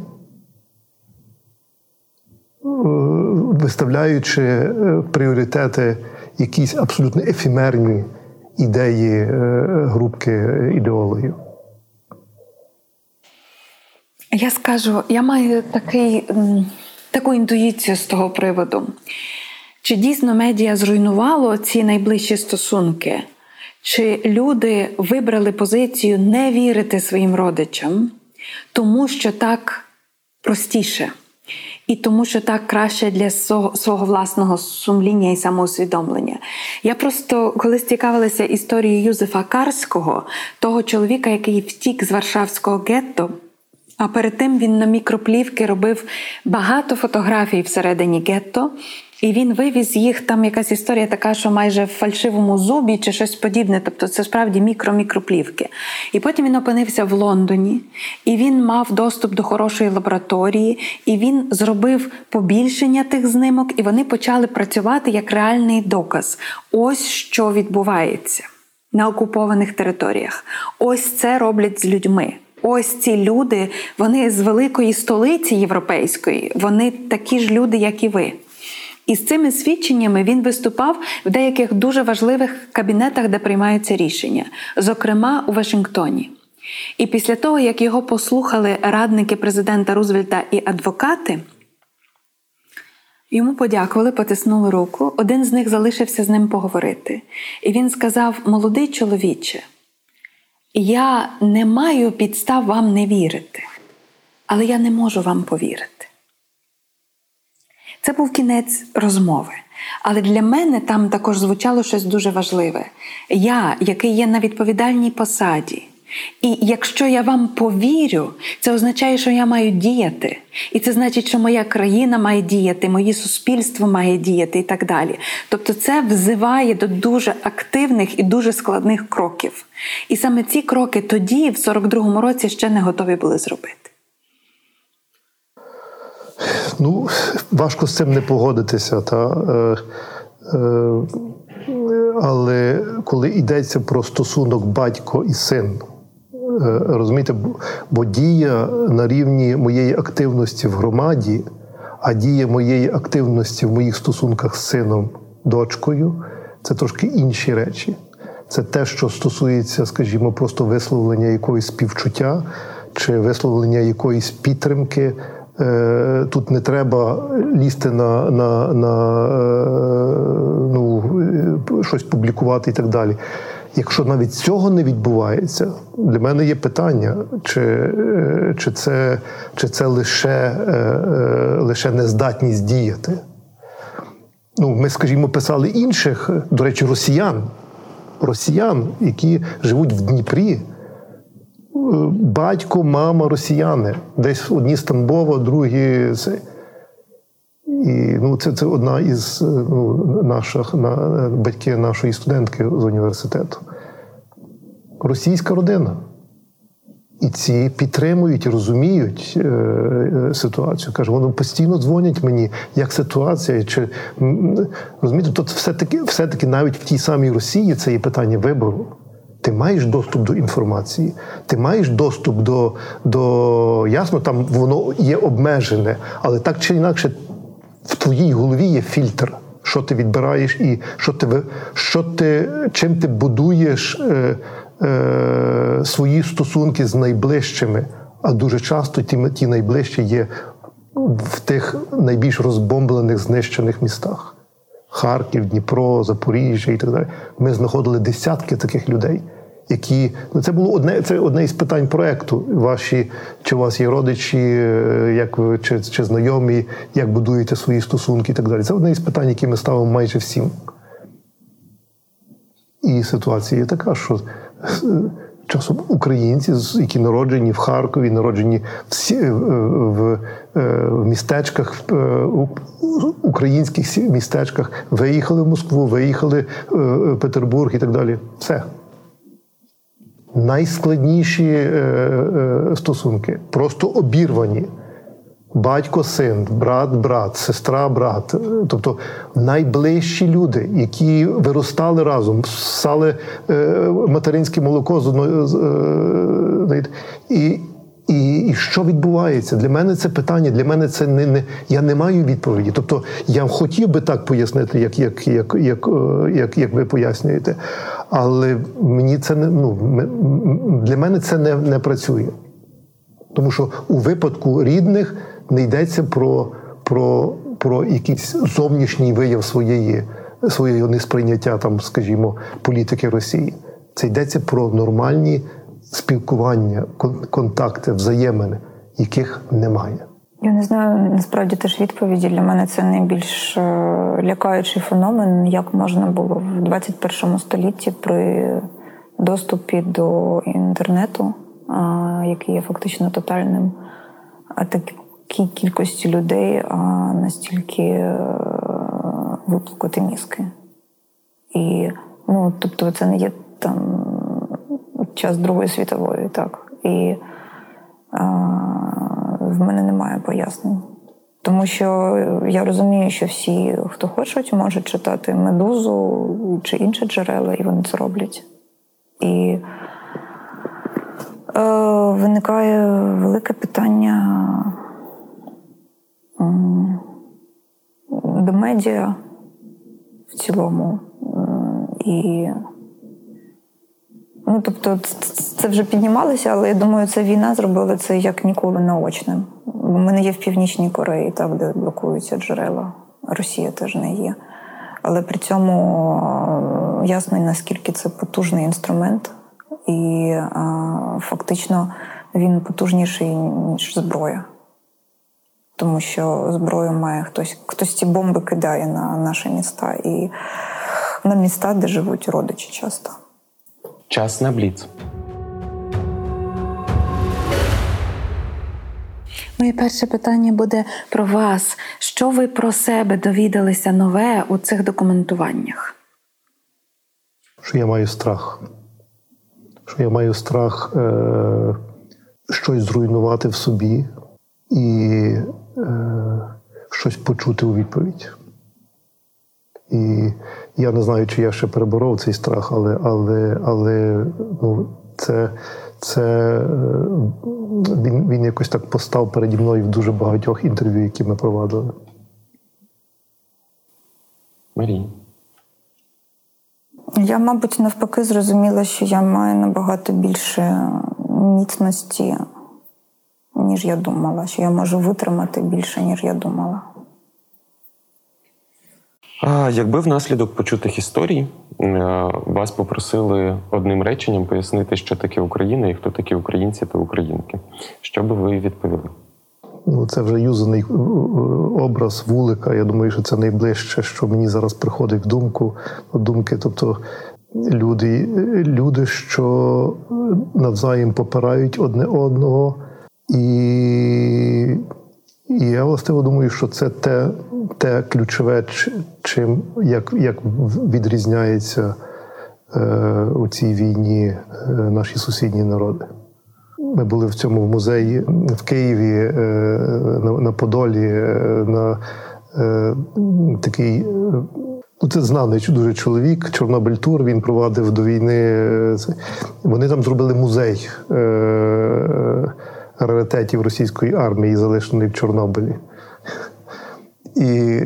виставляючи е, пріоритети якісь абсолютно ефемерні ідеї е, групки ідеологів. Я скажу, я маю такий, таку інтуїцію з того приводу. Чи дійсно медіа зруйнувало ці найближчі стосунки? Чи люди вибрали позицію не вірити своїм родичам, тому що так простіше? І тому, що так краще для свого, свого власного сумління і самоусвідомлення. Я просто колись цікавилася історією Юзефа Карського, того чоловіка, який втік з Варшавського гетто. А перед тим він на мікроплівки робив багато фотографій всередині гетто, і він вивіз їх. Там якась історія така, що майже в фальшивому зубі чи щось подібне. Тобто це справді мікро-мікроплівки. І потім він опинився в Лондоні, і він мав доступ до хорошої лабораторії, і він зробив побільшення тих знимок, і вони почали працювати як реальний доказ. Ось що відбувається на окупованих територіях. Ось це роблять з людьми. Ось ці люди, вони з великої столиці європейської, вони такі ж люди, як і ви. І з цими свідченнями він виступав в деяких дуже важливих кабінетах, де приймаються рішення, зокрема у Вашингтоні. І після того, як його послухали радники президента Рузвельта і адвокати, йому подякували, потиснули руку. Один з них залишився з ним поговорити. І він сказав: Молодий чоловіче, я не маю підстав вам не вірити, але я не можу вам повірити. Це був кінець розмови. Але для мене там також звучало щось дуже важливе. Я, який є на відповідальній посаді. І якщо я вам повірю, це означає, що я маю діяти. І це значить, що моя країна має діяти, моє суспільство має діяти і так далі. Тобто, це взиває до дуже активних і дуже складних кроків. І саме ці кроки тоді, в 42-му році, ще не готові були зробити. Ну, важко з цим не погодитися. Та, е, е, Але коли йдеться про стосунок батько і син, е, розумієте, бо дія на рівні моєї активності в громаді, а дія моєї активності в моїх стосунках з сином, дочкою це трошки інші речі. Це те, що стосується, скажімо, просто висловлення якогось співчуття чи висловлення якоїсь підтримки. Е, тут не треба лізти на на, на е, ну, щось публікувати і так далі. Якщо навіть цього не відбувається, для мене є питання, чи е, чи, це чи це лише лише нездатність діяти. Ну, Ми, скажімо, писали інших, до речі, росіян, росіян, які живуть в Дніпрі батько, мама росіяни. Десь одні з Тамбова, другі. І ну, це це одна із ну, наших на, батьки нашої студентки з університету. Російська родина. І ці підтримують і розуміють е, е, ситуацію. Каже, вони постійно дзвонять мені, як ситуація. Чи розумієте, тут все-таки все-таки навіть в тій самій Росії це є питання вибору. Ти маєш доступ до інформації, ти маєш доступ до, до ясно, там воно є обмежене, але так чи інакше в твоїй голові є фільтр, що ти відбираєш, і що ти що ти, чим ти будуєш е, е, свої стосунки з найближчими. А дуже часто ті, ті найближчі є в тих найбільш розбомблених, знищених містах. Харків, Дніпро, Запоріжжя і так далі. Ми знаходили десятки таких людей які ну це було одне, це одне із питань проекту. Ваші чи у вас є родичі, е, як ви чи, чи знайомі, як будуєте свої стосунки і так далі. Це одне із питань, які ми ставимо майже всім. І ситуація така, що е, часом українці, які народжені в Харкові, народжені всі е, в, в містечках, в українських містечках, виїхали в Москву, виїхали в Петербург і так далі. Все найскладніші е, е, стосунки, просто обірвані. Батько, син, брат, брат, сестра, брат, тобто найближчі люди, які виростали разом, ссали е, материнське молоко з одної і і і що відбувається? Для мене це питання, для мене це не не я не маю відповіді. Тобто я хотів би так пояснити, як як, як, як, е, як, як ви пояснюєте, але мені це не ну для мене це не, не працює. Тому що у випадку рідних не йдеться про про, про якийсь зовнішній вияв своєї своєї несприйняття, там, скажімо, політики Росії. Це йдеться про нормальні спілкування, контакти, взаємини, яких немає. Я не знаю, насправді теж відповіді. Для мене це найбільш е, лякаючий феномен, як можна було в 21 столітті при доступі до інтернету, який є фактично тотальним, а такій кількості людей настільки е, виплакати мізки. І ну, тобто, це не є там час Другої світової, так. І в мене немає пояснень. Тому що я розумію, що всі, хто хочуть, можуть читати медузу чи інші джерела, і вони це роблять. І е, виникає велике питання до медіа в цілому. І Ну, тобто, це вже піднімалося, але я думаю, це війна зробила це як ніколи наочним. Бо ми не є в Північній Кореї, так, де блокуються джерела. Росія теж не є. Але при цьому ясно, наскільки це потужний інструмент, і а, фактично він потужніший, ніж зброя. Тому що зброю має хтось, хтось ці бомби кидає на наші міста і на міста, де живуть родичі часто. Час на бліц. Моє перше питання буде про вас. Що ви про себе довідалися нове у цих документуваннях? Що я маю страх. Що я маю страх е- щось зруйнувати в собі і е- щось почути у відповідь. І я не знаю, чи я ще переборов цей страх, але але, але ну, це це е, він він якось так постав переді мною в дуже багатьох інтерв'ю, які ми провадили. Марія. Я, мабуть, навпаки, зрозуміла, що я маю набагато більше міцності, ніж я думала, що я можу витримати більше, ніж я думала. А якби внаслідок почутих історій е, вас попросили одним реченням пояснити, що таке Україна і хто такі українці та українки, що би ви відповіли? Ну, це вже юзаний е, образ вулика. Я думаю, що це найближче, що мені зараз приходить в думку. Думки, тобто люди, люди, що навзаєм попирають одне одного, і і я власне думаю, що це те те ключове, чим як як відрізняється е, у цій війні е, наші сусідні народи. Ми були в цьому музеї в Києві, е, на, на Подолі, е, на е, такий. Ну, це знаний дуже чоловік, Чорнобиль Тур. Він провадив до війни. Е, вони там зробили музей. Е, раритетів російської армії, залишений в Чорнобилі. І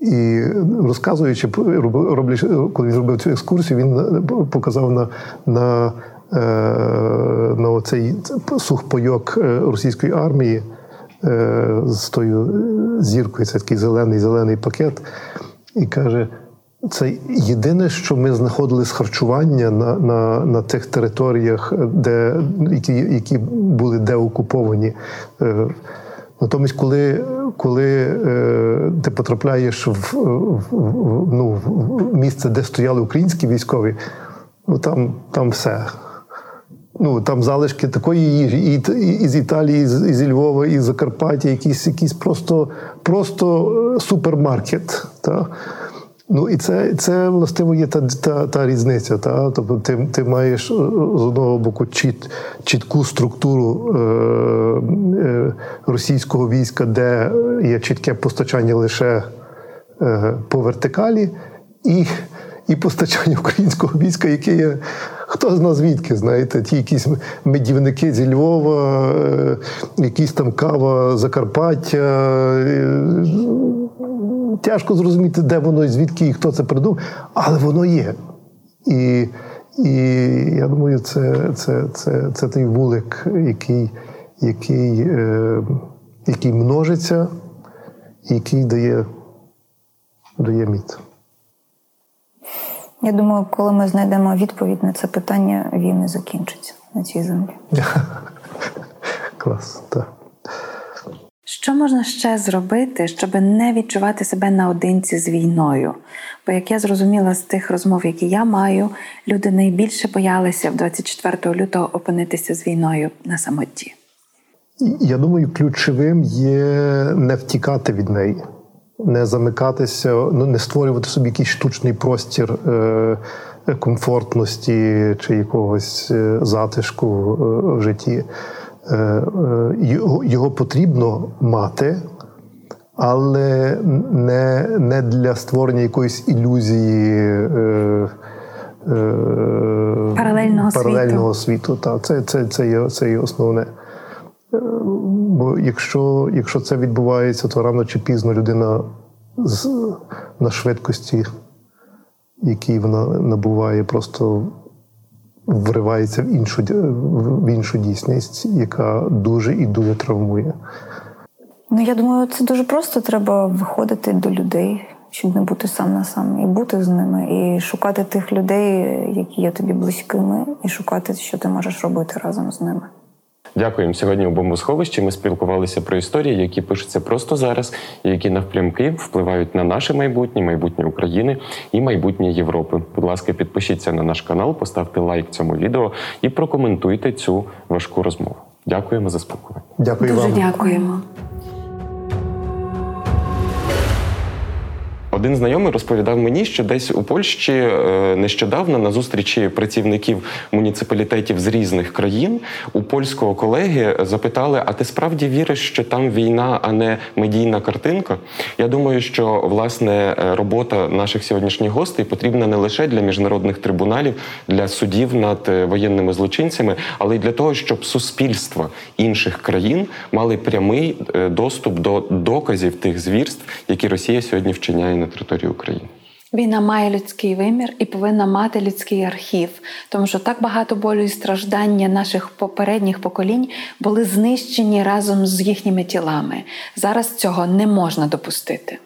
і розказуючи, роблячи, коли він зробив цю екскурсію, він показав на на, е, на оцей сухпойок е, російської армії е, з тою зіркою, це такий зелений зелений пакет, і каже. Це єдине, що ми знаходили з харчування на на, на тих територіях, де які які були деокуповані. Натомість, коли коли е, ти потрапляєш в, в, в, ну, в місце, де стояли українські військові, ну там там все. Ну, Там залишки такої їжі, і, і, і Італії, і з, Львова, і з Закарпаття, якийсь якийсь просто просто е, супермаркет. Та? Ну і це це властиво є та та, та різниця. Та? Тобто ти ти маєш е, з одного боку чіт, чітку структуру е, е, російського війська, де є чітке постачання лише е, по вертикалі, і і постачання українського війська, яке є. Хто з нас звідки, знаєте, ті якісь медівники зі Львова, е, якісь там кава Закарпаття. Е, тяжко зрозуміти, де воно і звідки і хто це придумав, але воно є. І і я думаю, це це, це, це той вулик, який який, е, який множиться, який дає, дає міць. Я думаю, коли ми знайдемо відповідь на це питання, війни закінчиться на цій землі. Клас, так. Що можна ще зробити, щоб не відчувати себе наодинці з війною? Бо, як я зрозуміла з тих розмов, які я маю, люди найбільше боялися в 24 лютого опинитися з війною на самоті. Я думаю, ключовим є не втікати від неї, не замикатися, ну не створювати собі якийсь штучний простір е, комфортності чи якогось е, затишку е, в житті. Його, його потрібно мати. Але не не для створення якоїсь ілюзії е, е, паралельного, паралельного світу. світу. Та, Це це, це, є, це є основне. Бо якщо якщо це відбувається, то рано чи пізно людина з, на швидкості, якій вона набуває, просто вривається в іншу в іншу дійсність, яка дуже і дуже травмує. Ну, я думаю, це дуже просто. Треба виходити до людей, щоб не бути сам на сам, і бути з ними, і шукати тих людей, які є тобі близькими, і шукати, що ти можеш робити разом з ними. Дякуємо. Сьогодні у бомбосховищі ми спілкувалися про історії, які пишуться просто зараз, і які навпрямки впливають на наше майбутнє, майбутнє України і майбутнє Європи. Будь ласка, підпишіться на наш канал, поставте лайк цьому відео і прокоментуйте цю важку розмову. Дякуємо за спілкування. Дякую Дуже вам. дякуємо. Один знайомий розповідав мені, що десь у Польщі е, нещодавно на зустрічі працівників муніципалітетів з різних країн у польського колеги запитали: а ти справді віриш, що там війна, а не медійна картинка? Я думаю, що власне е, робота наших сьогоднішніх гостей потрібна не лише для міжнародних трибуналів, для судів над е, воєнними злочинцями, але й для того, щоб суспільства інших країн мали прямий доступ до доказів тих звірств, які Росія сьогодні вчиняє на території України. Війна має людський вимір і повинна мати людський архів, тому що так багато болю і страждання наших попередніх поколінь були знищені разом з їхніми тілами. Зараз цього не можна допустити.